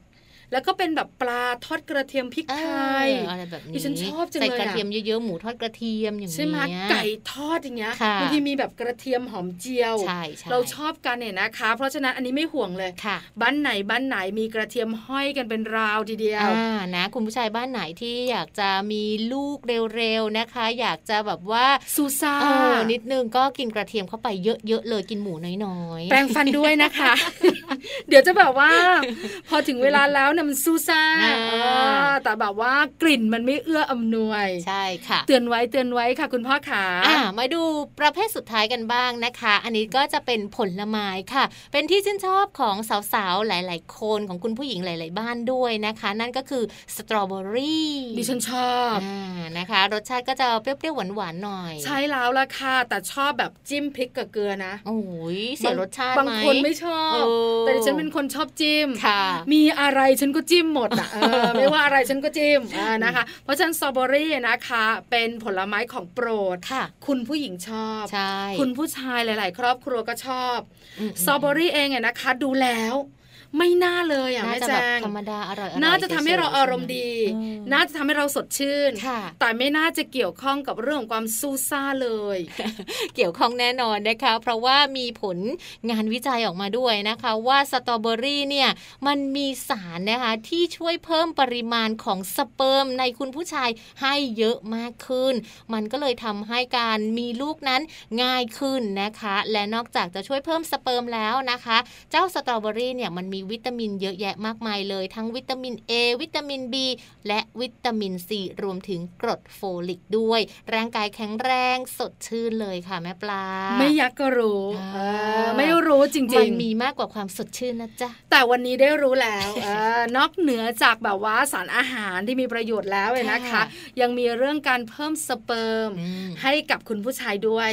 แล้วก็เป็นแบบปลาทอดกระเทียมพริกไทยอะไรแบบนี้ดิฉันชอบจังเลยใส่กระเทียมเยอะๆหมูทอดกระเทียมอย่างนี้ใช่ไหมไก่ทอดอย่างเงี้ยบางทีมีแบบกระเทียมหอมเจียว เราชอบกันเนี่ยนะคะ เพราะฉะนั้นอันนี้ไม่ห่วงเลยบ้านไหนบ้านไหนมีกระเทียมห้อยกันเป็นราวทีเดียวนะคุณผู้ชายบ้านไหนที่อยากจะมีลูกเร็วๆนะคะ อยากจะแบบว่าซูซ่านิดนึงก็กินกระเทียมเข้าไปเยอะๆเลยกินหมูน้อยๆแปรงฟันด้วยนะคะ เดี๋ยวจะแบบว่า พอถึงเวลาแล้วเนี่ยมันซูซ่าแต่แบบว่ากลิ่นมันไม่เอื้ออำนวย ใช่ค่ะ เตือนไว้เตือนไว้ค่ะ คุณพ่อขาอ่ามาดูประเภทสุดท้ายกันบ้างนะคะ อันนี้ก็จะเป็นผลไม้ค่ะ เป็นที่ชื่นชอบของสาวๆ หลาย ๆ คนของคุณผู้หญิงหลาย ๆ บ้านด้วยนะคะ นั่นก็คือสตรอเบอรี่ดิฉันชอบอ่านะคะ รสชาติก็จะเปรี้ยวๆหวานๆหน่อย ใช่แล้วละค่ะแต่ชอบแบบจิ้มพริกกับเกลือนะโอ้ยเสียรสชาติบางคนไม่ชอบ แต่ดิฉันเป็นคนชอบจิ้มค่ะมีอะไรฉันก็จิ้มหมดอะไม่ว่าอะไรฉันก็จิ้มนะคะ เพราะฉะนั้นสตรอเบอรี่นะคะ เป็นผลไม้ของโปรดค่ะคุณผู้หญิงชอบใช่คุณผู้ชายหลาย ๆ ครอบครัวก็ชอบสตรอเบอรี่เองเนี่ยนะคะ ดูแล้ว ไม่น่าเลยอะแม่แจงธรรมดาอร่อยน่าจะทำให้เราอารมณ์ดี น่าจะทำให้เราสดชื่น แต่ไม่น่าจะเกี่ยวข้องกับเรื่องของความสู้ซ่าเลย เกี่ยวข้องแน่นอนนะคะ เพราะว่ามีผลงานวิจัยออกมาด้วยนะคะ ว่าสตรอเบอรี่เนี่ยมันมีสารนะคะที่ช่วยเพิ่มปริมาณของสเปิร์มในคุณผู้ชายให้เยอะมากขึ้น มันก็เลยทำให้การมีลูกนั้นง่ายขึ้นนะคะ และนอกจากจะช่วยเพิ่มสเปิร์มแล้วนะคะ เจ้าสตรอเบอรี่เนี่ยมันมีวิตามินเยอะแยะมากมายเลย ทั้งวิตามิน A วิตามิน B และวิตามิน C รวมถึงกรดโฟลิกด้วย ร่างกายแข็งแรงสดชื่นเลยค่ะแม่ปลา ไม่ยักกะรู้้ไม่รู้จริงๆ มันมีมากกว่าความสดชื่นนะจ๊ะ แต่วันนี้ได้รู้แล้วนอกเหนือจากแบบว่าสารอาหารที่มีประโยชน์แล้วเลยนะคะ ยังมีเรื่องการเพิ่มสเปิร์มให้กับคุณผู้ชายด้วย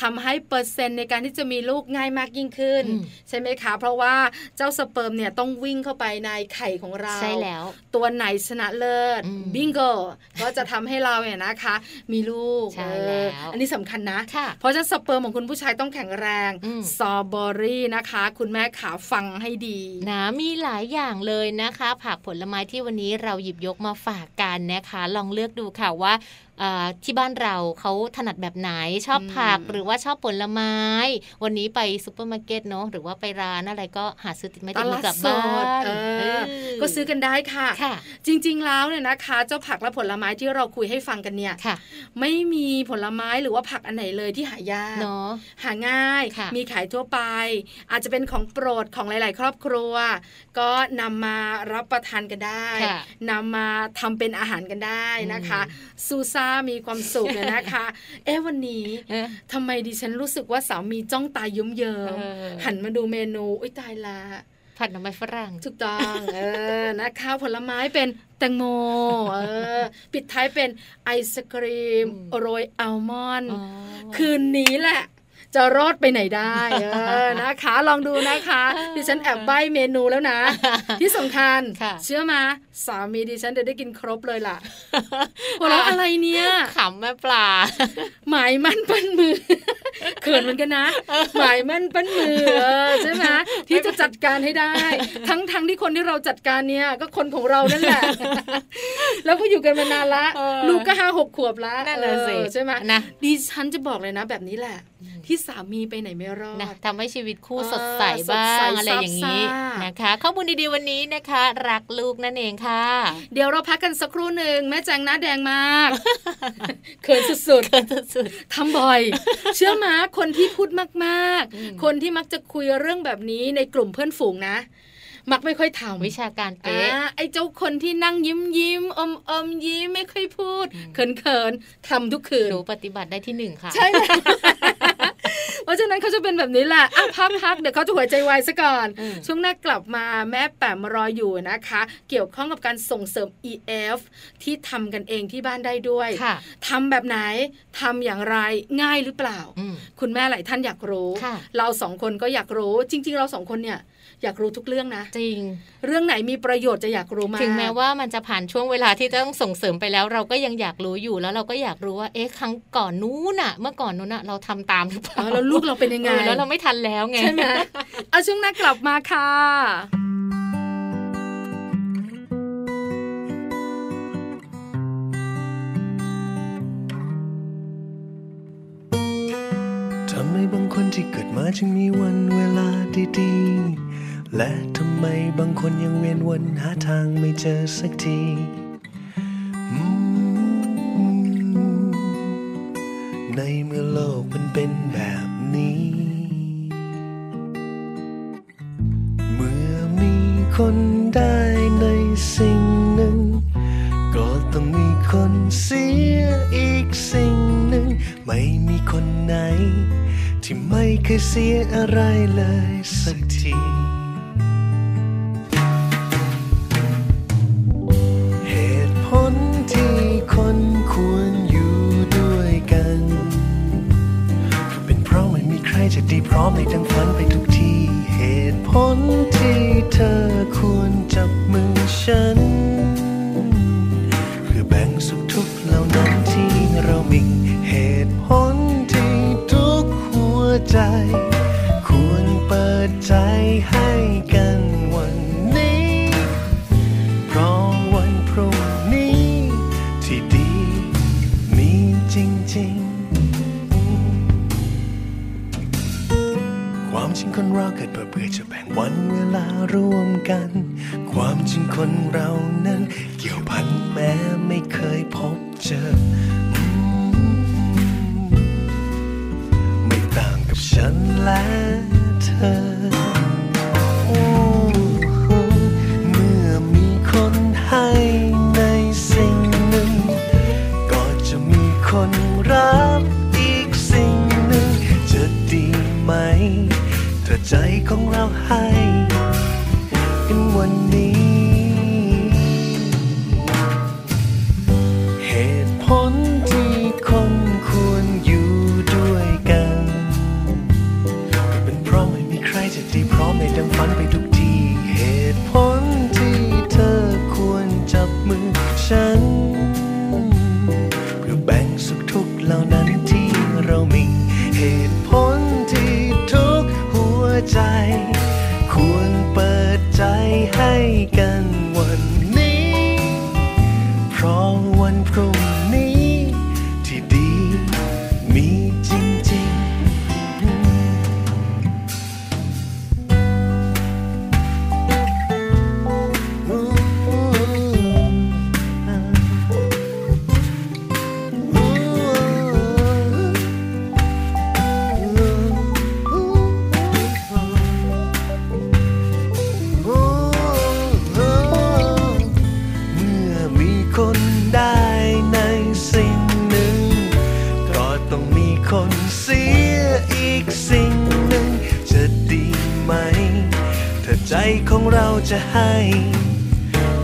ทำให้เปอร์เซ็นต์ในการที่จะมีลูกง่ายมากยิ่งขึ้น ใช่ไหมคะ เพราะว่าเจ้าสเปิร์มเนี่ยต้องวิ่งเข้าไปในไข่ของเราใช่แล้ว ตัวไหนชนะเลิศบิงโกก็จะทำให้เราเนี่ยนะคะ มีลูกใช่แล้วอันนี้สำคัญนะ เพราะฉะนั้นสเปิร์มของคุณผู้ชายต้องแข็งแรงสตรอเบอรี่นะคะ คุณแม่ขาฟังให้ดีนะมีหลายอย่างเลยนะคะ ผักผลไม้ที่วันนี้เราหยิบยกมาฝากกันนะคะ ลองเลือกดูค่ะว่า ที่บ้านเราเขาถนัดแบบไหนชอบผักหรือว่าชอบผลไม้ วันนี้ไปซูเปอร์มาร์เก็ตเนาะหรือว่าไปร้านอะไรก็หาซื้อติดไม้ติดมือกลับบ้านก็ซื้อกันได้ค่ะ จริงๆแล้วเนี่ยนะคะ เจ้าผักและผลไม้ที่เราคุยให้ฟังกันเนี่ยไม่มีผลไม้หรือว่าผักอันไหนเลยที่หายากเนาะหาง่าย มีขายทั่วไป อาจจะเป็นของโปรดของหลาย ๆ ครอบครัว ก็นำมารับประทานกันได้นำมาทำเป็นอาหารกันได้นะคะซูซ่ามีความสุขเลยนะคะ เอ๊ะวันนี้ทำไมดิฉันรู้สึกว่าสามีจ้องตายุ่มเยิมหันมาดูเมนูอุ้ยตายละผัดหน่อไม้ฝรั่งถูกต้องเออนะคะผลไม้เป็นแตงโมเออปิดท้ายเป็นไอศครีมโรยอัลมอนด์คืนนี้แหละ จะรอดไปไหนได้เออนะคะลองดูนะคะดิฉันแอบใบเมนูแล้วนะ ที่สำคัญเชื่อมาสามีดิฉันจะได้กินครบเลยล่ะหัวเราะอะไรเนี่ยขำแม่ปลาหมายมั่นปั้นมือเขินเหมือนกันนะหมายมั่นปั้นมือใช่ไหมที่จะจัดการให้ได้ ทั้งทั้งที่คนที่เราจัดการเนี่ยก็คนของเรานั่นแหละ แล้วก็อยู่กันมานานละลูกก็ห้าหกขวบละนั่นแหละสิใช่ไหมนะดิฉันจะบอกเลยนะแบบนี้แหละ ที่สามีไปไหนไม่รอดนะทำให้ชีวิตคู่สดใสบ้างอะไรอย่างนี้นะคะ ข้อมูลดีๆวันนี้นะคะ รักลูกนั่นเองค่ะ เดี๋ยวเราพักกันสักครู่หนึ่งแม่แจงหน้าแดงมากเขินสุดๆเขินสุดๆทำบ่อย เชื่อมาคนที่พูดมากๆ คนที่มักจะคุยเรื่องแบบนี้ในกลุ่มเพื่อนฝูงนะมักไม่ค่อยทำวิชาการเป๊ะไอ้เจ้าคนที่นั่งยิ้มยิ้มอมอมยิ้มไม่ค่อยพูด เขินเขินทำทุกคืนหนูปฏิบัติได้ที่หนึ่งค่ะ ใช่ เพราะฉะนั้นเขาจะเป็นแบบนี้แหละอะพักพักเดี๋ยวเขาจะหัวใจวายซะก่อน ช่วงหน้ากลับมาแม่แปมรออยู่นะคะ เกี่ยวข้องกับการส่งเสริม EF ที่ทำกันเองที่บ้านได้ด้วยทำแบบไหนทำอย่างไรง่ายหรือเปล่า คุณแม่หลายท่านอยากรู้ เราสองคนก็อยากรู้ จริง ๆ เราสองคนเนี่ยอยากรู้ทุกเรื่องนะ จริง เรื่องไหนมีประโยชน์จะอยากรู้มาถึงแม้ว่ามันจะผ่านช่วงเวลาที่ต้องส่งเสริมไปแล้ว เราก็ยังอยากรู้อยู่แล้วเราก็อยากรู้ว่าเอ๊ะครั้งก่อนนู้นอะเมื่อก่อนนู้นอะเราทำตามหรือเปล่าแล้วลูกเราเป็นยังไงแล้วเราไม่ทันแล้วไงใช่ไหมเอาช่วงหน้ากลับมาค่ะทำไมบางคนที่เกิดมาจึงมีวันเวลาดีๆ และทำไมบางคนยังเวียนวนหาทางไม่เจอสักทีในเมื่อโลกมันเป็นแบบ คนได้ในสิ่งหนึ่ง ก็ต้องมีคนเสียอีกสิ่งหนึ่ง ไม่มีคนไหน ที่ไม่เคยเสียอะไรเลยสักที ควรจับมือฉัน เพื่อแบ่งสุขทุกข์เหล่านั้นที่เรามีเหตุผลที่ทุกหัวใจ ความจริงคนเราเกิดเพื่อจะแบ่งวันเวลาร่วมกัน ความจริงคนเรานั้น เกี่ยวพันแม้ไม่เคยพบเจอฉันและเธอเมื่อมีคนให้ในสิ่งหนึ่งก็จะมีคนรับ ใจของเราให้กันวันนี้ เหตุผลที่คนควรอยู่ด้วยกัน เป็นเพราะไม่มีใครจะดีพร้อมในดังฝันไปด้วย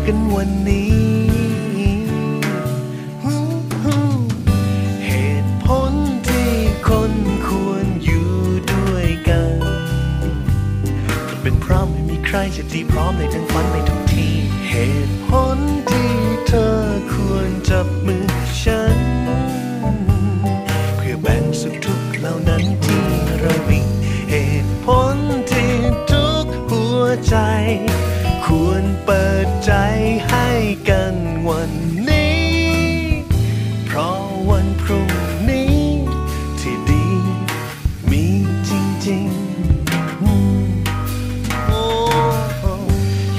กันวันนี้ เหตุผลที่คนควรอยู่ด้วยกัน เป็นเพราะไม่มีใครจะดีพร้อมในทั้งฝันในทุกที เหตุผลที่เธอควรจับมือฉัน เพื่อแบ่งสุขทุกข์เหล่านั้นที่เรามีเหตุผลที่ทุกหัวใจ เปิดใจให้กันวันนี้ เพราะวันพรุ่งนี้ ที่ดีมีจริงๆโอ้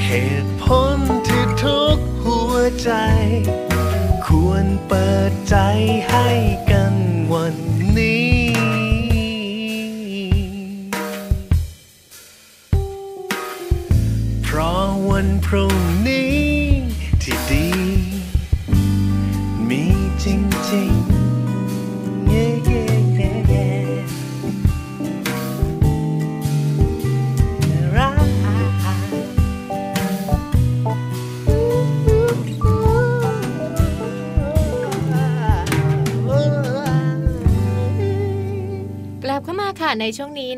เหตุผลที่ทุกหัวใจ ควรเปิดใจ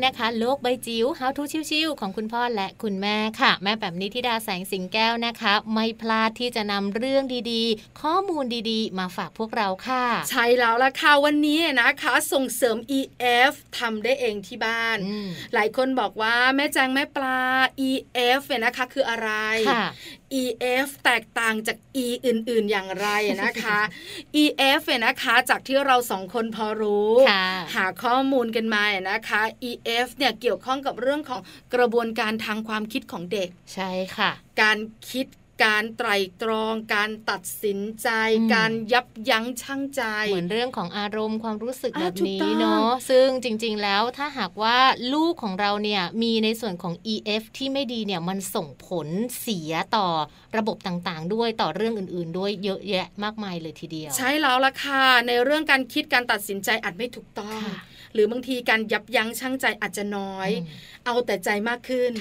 นะคะ โลกใบจิ๋ว How to ชิวๆของคุณพ่อและคุณแม่ค่ะ แม่แบบนี้ที่ดาแสงสิงแก้วนะคะ ไม่พลาดที่จะนำเรื่องดีๆ ข้อมูลดีๆ มาฝากพวกเราค่ะ ใช่แล้วล่ะค่ะวันนี้นะคะ ส่งเสริม EF ทำได้เองที่บ้าน หลายคนบอกว่าแม่แจงแม่ปลา EF เนี่ยนะคะคืออะไร EF แตกต่างจาก E อื่น ๆ อย่างไรนะคะ EF เนี่ยนะคะจากที่เราสองคนพอรู้ หาข้อมูลกันมานะคะ EF เนี่ยเกี่ยวข้องกับเรื่องของกระบวนการทางความคิดของเด็ก ใช่ค่ะ การคิด การไตรตรอง การตัดสินใจ การยับยั้งชั่งใจ เหมือนเรื่องของอารมณ์ความรู้สึกแบบนี้เนาะซึ่งจริง ๆ แล้วถ้าหากว่าลูกของเราเนี่ยมีในส่วนของ EF ที่ไม่ดีเนี่ยมันส่งผลเสียต่อระบบต่างๆ ด้วยต่อเรื่องอื่น ๆ ด้วยเยอะแยะมากมายเลยทีเดียว ใช่แล้วล่ะค่ะในเรื่องการคิดการตัดสินใจอาจไม่ถูกต้อง หรือบางทีการยับยั้งชั่งใจอาจจะน้อย เอาแต่ใจมากขึ้น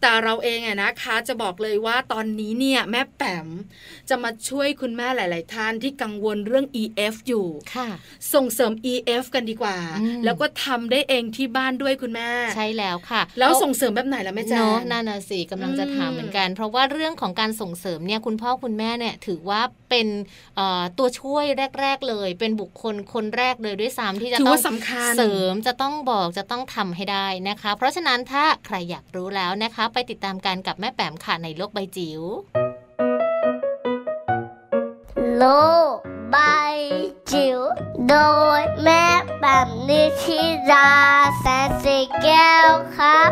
แต่เราเองอะนะคะจะบอกเลยว่าตอนนี้เนี่ยแม่แปมจะมาช่วยคุณแม่หลาย ๆ ท่านที่กังวลเรื่อง EF อยู่ค่ะส่งเสริม EF กันดีกว่า แล้วก็ทำได้เองที่บ้านด้วยคุณแม่ใช่แล้วค่ะ แล้วส่งเสริมแบบไหนล่ะแม่จ๊ะนั่นน่ะสิกำลังจะถามเหมือนกัน เพราะว่าเรื่องของการส่งเสริมเนี่ยคุณพ่อคุณแม่เนี่ยถือว่าเป็นตัวช่วยแรก ๆ เลย เป็นบุคคลคนแรกเลยด้วยซ้ำที่จะต้องเสริมจะต้องบอกจะต้องทำให้ได้นะคะ เพราะฉะนั้นถ้าใครอยากรู้แล้วนะคะ ไปติดตามกันกับแม่แปมค่ะในโลกใบจิ๋วโลกใบจิ๋วโดยแม่แปมนิชิราแสนสีแก้วครับ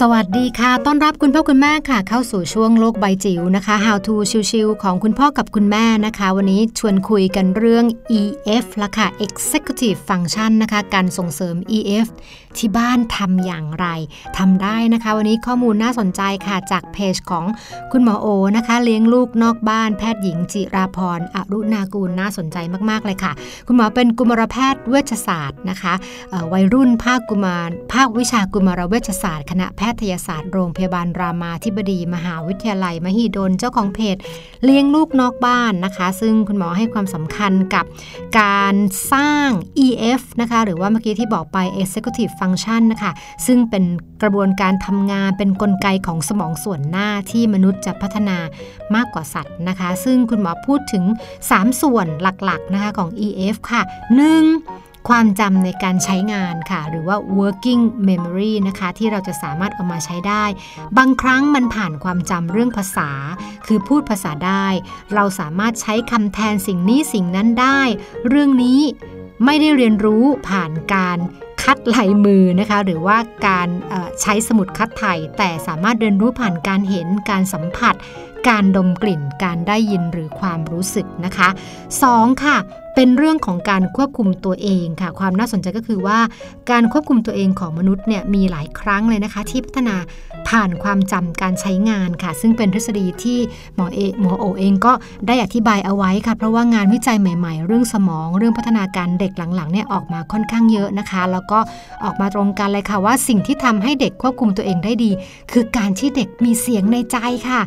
สวัสดีค่ะ ต้อนรับคุณพ่อคุณแม่ค่ะ เข้าสู่ช่วงโลกใบจิ๋วนะคะ How to ชิวๆของคุณพ่อกับคุณแม่นะคะ วันนี้ชวนคุยกันเรื่อง EF ละค่ะ Executive Function นะคะ การส่งเสริม EF ที่บ้านทำอย่างไรทำได้นะคะ วันนี้ข้อมูลน่าสนใจค่ะ จากเพจของคุณหมอโอนะคะ เลี้ยงลูกนอกบ้านแพทย์หญิงจิราพรอรุณากูลน่าสนใจมาก ๆ เลยค่ะ คุณหมอเป็นกุมารแพทย์เวชศาสตร์นะคะวัยรุ่นภาคกุมารภาควิชากุมารเวชศาสตร์คณะแพพทยศาสตร์โรงพยาบาลรามาธิบดี มหาวิทยาลัย มหิดลเจ้าของเพจเลี้ยงลูกนอกบ้านนะคะ ซึ่งคุณหมอให้ความสำคัญกับการสร้าง EF นะคะหรือว่าเมื่อกี้ที่บอกไป Executive Function นะคะซึ่งเป็นกระบวนการทำงานเป็นนกลไกของสมองส่วนหน้าที่มนุษย์จะพัฒนามากกว่าสัตว์นะคะ ซึ่งคุณหมอพูดถึง 3 ส่วนหลักๆนะคะของ EF ค่ะ 1. ความจำในการใช้งานค่ะ หรือว่า working memory นะคะที่เราจะสามารถเอามาใช้ได้ บางครั้งมันผ่านความจำเรื่องภาษา คือพูดภาษาได้ เราสามารถใช้คำแทนสิ่งนี้สิ่งนั้นได้ เรื่องนี้ไม่ได้เรียนรู้ผ่านการคัดลายมือนะคะ หรือว่าการใช้สมุดคัดไทยแต่สามารถเรียนรู้ผ่านการเห็นการสัมผัส การดมกลิ่น การได้ยินหรือความรู้สึกนะคะ 2. ค่ะ เป็นเรื่องของการควบคุมตัวเองค่ะ ความน่าสนใจก็คือว่า การควบคุมตัวเองของมนุษย์เนี่ยมีหลายครั้งเลยนะคะ ที่พัฒนาผ่านความจำการใช้งานค่ะ ซึ่งเป็นทฤษฎีที่หมอเอหมอโอเองก็ได้อธิบายเอาไว้ค่ะ เพราะว่างานวิจัยใหม่ ๆ เรื่องสมอง เรื่องพัฒนาการเด็กหลังๆเนี่ยออกมาค่อนข้างเยอะนะคะ แล้วก็ออกมาตรงกันเลยค่ะว่าสิ่งที่ทำให้เด็กควบคุมตัวเองได้ดี คือการที่เด็กมีเสียงในใจค่ะ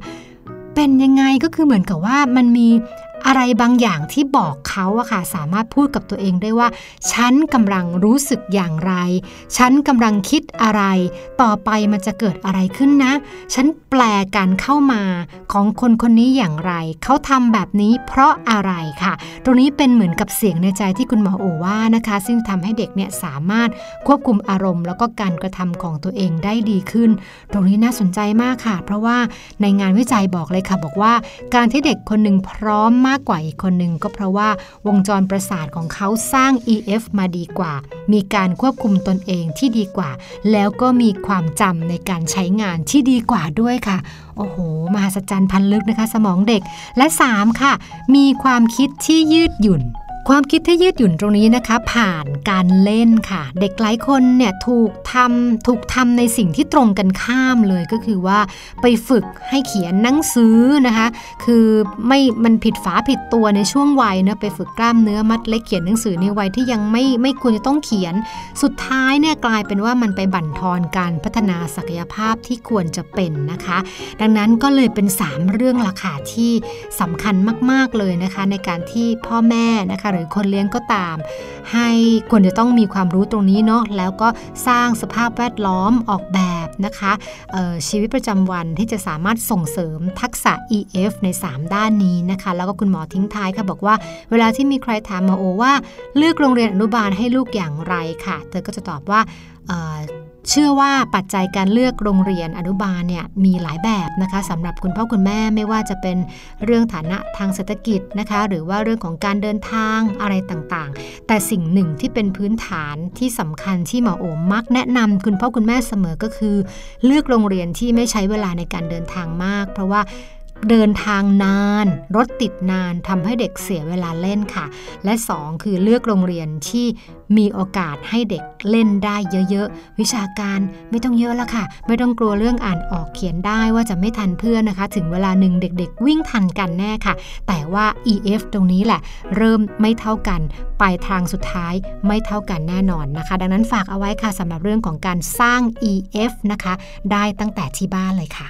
เป็นยังไงก็คือเหมือนกับว่ามันมี อะไรบางอย่างที่บอกเขาอะค่ะสามารถพูดกับตัวเองได้ว่า ฉันกำลังรู้สึกอย่างไร ฉันกำลังคิดอะไร ต่อไปมันจะเกิดอะไรขึ้นนะ ฉันแปลการเข้ามาของคนคนนี้อย่างไร เขาทำแบบนี้เพราะอะไรค่ะ ตรงนี้เป็นเหมือนกับเสียงในใจที่คุณหมอโอว่านะคะ ซึ่งทำให้เด็กเนี่ยสามารถควบคุมอารมณ์ แล้วก็การกระทำของตัวเองได้ดีขึ้น ตรงนี้น่าสนใจมากค่ะ เพราะว่าในงานวิจัยบอกเลยค่ะบอกว่า การที่เด็กคนหนึ่งพร้อมมากากกว่าอีกคนหนึ่งก็เพราะว่าวงจรประสาทของเขาสร้าง EF มาดีกว่า มีการควบคุมตนเองที่ดีกว่า แล้วก็มีความจำในการใช้งานที่ดีกว่าด้วยค่ะ โอ้โห มหัศจรรย์พันลึกนะคะ สมองเด็ก และ 3 ค่ะ มีความคิดที่ยืดหยุ่น ความคิดที่ยืดหยุ่นตรงนี้นะคะ ผ่านการเล่นค่ะ เด็กหลายคนเนี่ยถูกทำถูกทำในสิ่งที่ตรงกันข้ามเลยก็คือว่าไปฝึกให้เขียนหนังสือนะคะ คือไม่มันผิดฝาผิดตัวในช่วงวัยนะไปฝึกกล้ามเนื้อมัดเล็กเขียนหนังสือในวัยที่ยังไม่ไม่ควรจะต้องเขียน สุดท้ายเนี่ยกลายเป็นว่ามันไปบั่นทอนการพัฒนาศักยภาพที่ควรจะเป็นนะคะ ดังนั้นก็เลยเป็น 3 เรื่องราคาที่สำคัญมาก ๆเลยนะคะ ในการที่พ่อแม่นะคะหรือคนเลี้ยงก็ตาม ให้ควรจะต้องมีความรู้ตรงนี้เนาะแล้วก็สร้างสภาพแวดล้อมออกแบบนะคะชีวิตประจำวันที่จะสามารถส่งเสริมทักษะ EF ใน 3 ด้านนี้นะคะ แล้วก็คุณหมอทิ้งท้ายค่ะบอกว่า เวลาที่มีใครถามมาโอว่า เลือกโรงเรียนอนุบาลให้ลูกอย่างไรค่ะ เธอก็จะตอบว่า เชื่อว่าปัจจัยการเลือกโรงเรียนอนุบาลเนี่ยมีหลายแบบนะคะสำหรับคุณพ่อคุณแม่ไม่ว่าจะเป็นเรื่องฐานะทางเศรษฐกิจนะคะหรือว่าเรื่องของการเดินทางอะไรต่างๆ แต่สิ่งหนึ่งที่เป็นพื้นฐานที่สำคัญที่หมอโอมมักแนะนำคุณพ่อคุณแม่เสมอก็คือ เลือกโรงเรียนที่ไม่ใช้เวลาในการเดินทางมาก เพราะว่า เดินทางนาน รถติดนานทำให้เด็กเสียเวลาเล่นค่ะ และ 2 คือเลือกโรงเรียนที่มีโอกาสให้เด็กเล่นได้เยอะๆ วิชาการไม่ต้องเยอะแล้วค่ะ ไม่ต้องกลัวเรื่องอ่านออกเขียนได้ว่าจะไม่ทันเพื่อนนะคะ ถึงเวลาหนึ่งเด็กๆ วิ่งทันกันแน่ค่ะ แต่ว่า EF ตรงนี้แหละ เริ่มไม่เท่ากัน ไปทางสุดท้ายไม่เท่ากันแน่นอนนะคะ ดังนั้นฝากเอาไว้ค่ะสำหรับเรื่องของการสร้าง EF นะคะ ได้ตั้งแต่ที่บ้านเลยค่ะ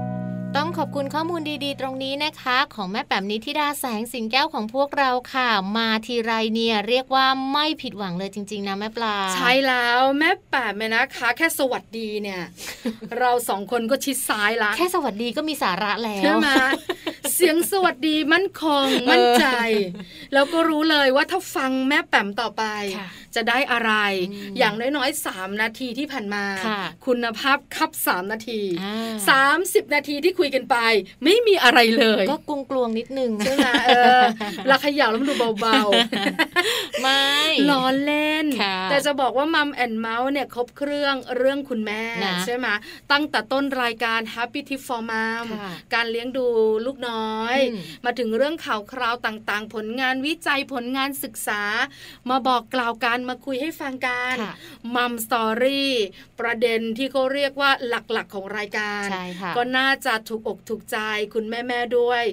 ต้องขอบคุณข้อมูลดีๆ ตรงนี้นะคะ ของแม่แป๋มนิธิดาแสงสิงแก้วของพวกเราค่ะ มาทีไรเนี่ยเรียกว่าไม่ผิดหวังเลยจริง ๆ นะแม่ปลา ใช่แล้วแม่แป๋มเนี่ยนะคะ แค่สวัสดีเนี่ย เราสองคนก็ชิดซ้ายละแค่สวัสดีก็มีสาระแล้วใช่ไหมเสียงสวัสดีมั่นคงมั่นใจ แล้วก็รู้เลยว่าถ้าฟังแม่แป๋มต่อไป จะได้อะไร อย่างน้อยๆสามนาทีที่ผ่านมา คุณภาพคับสามนาทีสามสิบนาทีที่คุยกันไป ไม่มีอะไรเลย ก็กลวงกลวงนิดนึงใช่ไหมเออราขยาวแล้วดูเบาๆ ไม่ล้อเล่น แต่จะบอกว่ามัมแอนเมาส์เนี่ยครบเครื่องเรื่องคุณแม่ใช่ไหมตั้งแต่ต้นรายการ Happy Tip for Mom การเลี้ยงดูลูกน้อย มาถึงเรื่องข่าวคราวต่างๆ ผลงานวิจัยผลงานศึกษา มาบอกกล่าวกันมาคุยให้ฟังกันมัมสตอรี่ประเด็นที่เขาเรียกว่าหลักๆของรายการ ก็น่าจะถูกอกถูกใจคุณแม่แม่ด้วย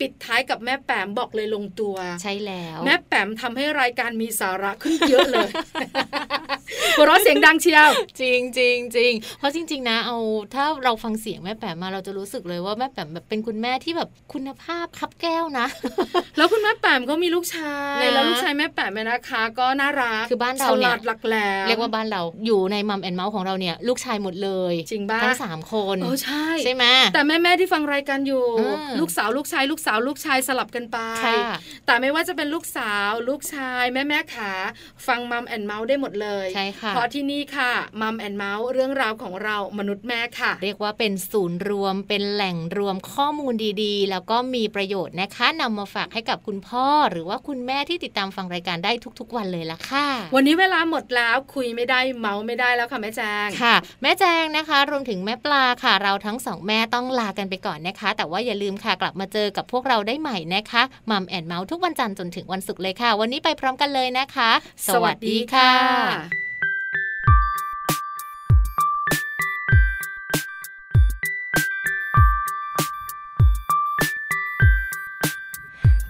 ปิดท้ายกับแม่แปมบอกเลยลงตัว ใช่แล้ว แม่แปมทำให้รายการมีสาระขึ้นเยอะเลยหัวเราะเสียงดังเชียว จริงจริงจริงเพราะจริง ๆ นะเอาถ้าเราฟังเสียงแม่แปมมาเราจะรู้สึกเลยว่าแม่แปมแบบเป็นคุณแม่ที่แบบคุณภาพคับแก้วนะ แล้วคุณแม่แปมก็มีลูกชาย แล้วลูกชายแม่แปมนะคะ ก็น่ารักคือบ้านเราเนี่ยหลักแหลมเรียกว่าบ้านเราอยู่ในมัมแอนเมาส์ของเราเนี่ยลูกชายหมดเลย จริงบ้าทั้งสามคนโอ้ใช่ใช่ไหมแต่แม่แม่ที่ฟังรายการอยู่ ลูกสาวลูกชาย ลูกสาวลูกชายสลับกันไป แต่ไม่ว่าจะเป็นลูกสาว ลูกชายแม่แม่ขาฟังมัมแอนเมาส์ได้หมดเลยใช่ค่ะเพราะที่นี่ค่ะมัมแอนเมาส์เรื่องราวของเรามนุษย์แม่ค่ะ เรียกว่าเป็นศูนย์รวมเป็นแหล่งรวมข้อมูลดีๆ แล้วก็มีประโยชน์นะคะนำมาฝากให้กับคุณพ่อหรือว่าคุณแม่ที่ติดตามฟังรายการได้ทุก ๆ วันเลยละค่ะวันนี้เวลาหมดแล้วคุยไม่ได้เมาไม่ได้แล้วค่ะแม่แจงค่ะ แม่แจงนะคะ รวมถึงแม่ปลาค่ะ เราทั้งสองแม่ต้องลากันไปก่อนนะคะ แต่ว่าอย่าลืมค่ะกลับมาเจอกับพวกเราได้ใหม่นะคะมัมแอนเมาส์ทุกวันจันทร์จนถึงวันศุกร์เลยค่ะ วันนี้ไปพร้อมกันเลยนะคะ สวัสดีค่ะ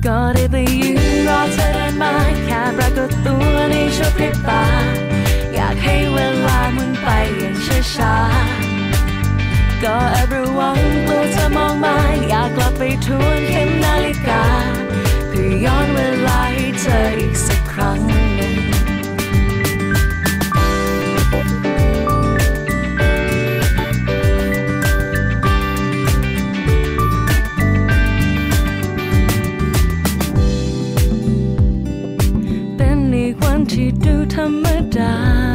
ก็ได้ไปยืนรอเธอเดินมาแค่ปรากฏตัวในชั่วพริบตา อยากให้เวลามุนไปอย่างช้าๆก็แอบระวังกลัวเธอมองมาอยากกลับไปทวนเข็มนาฬิกาเพื่อย้อนเวลาให้เธออีกสักครั้ง ที่ดูธรรมดา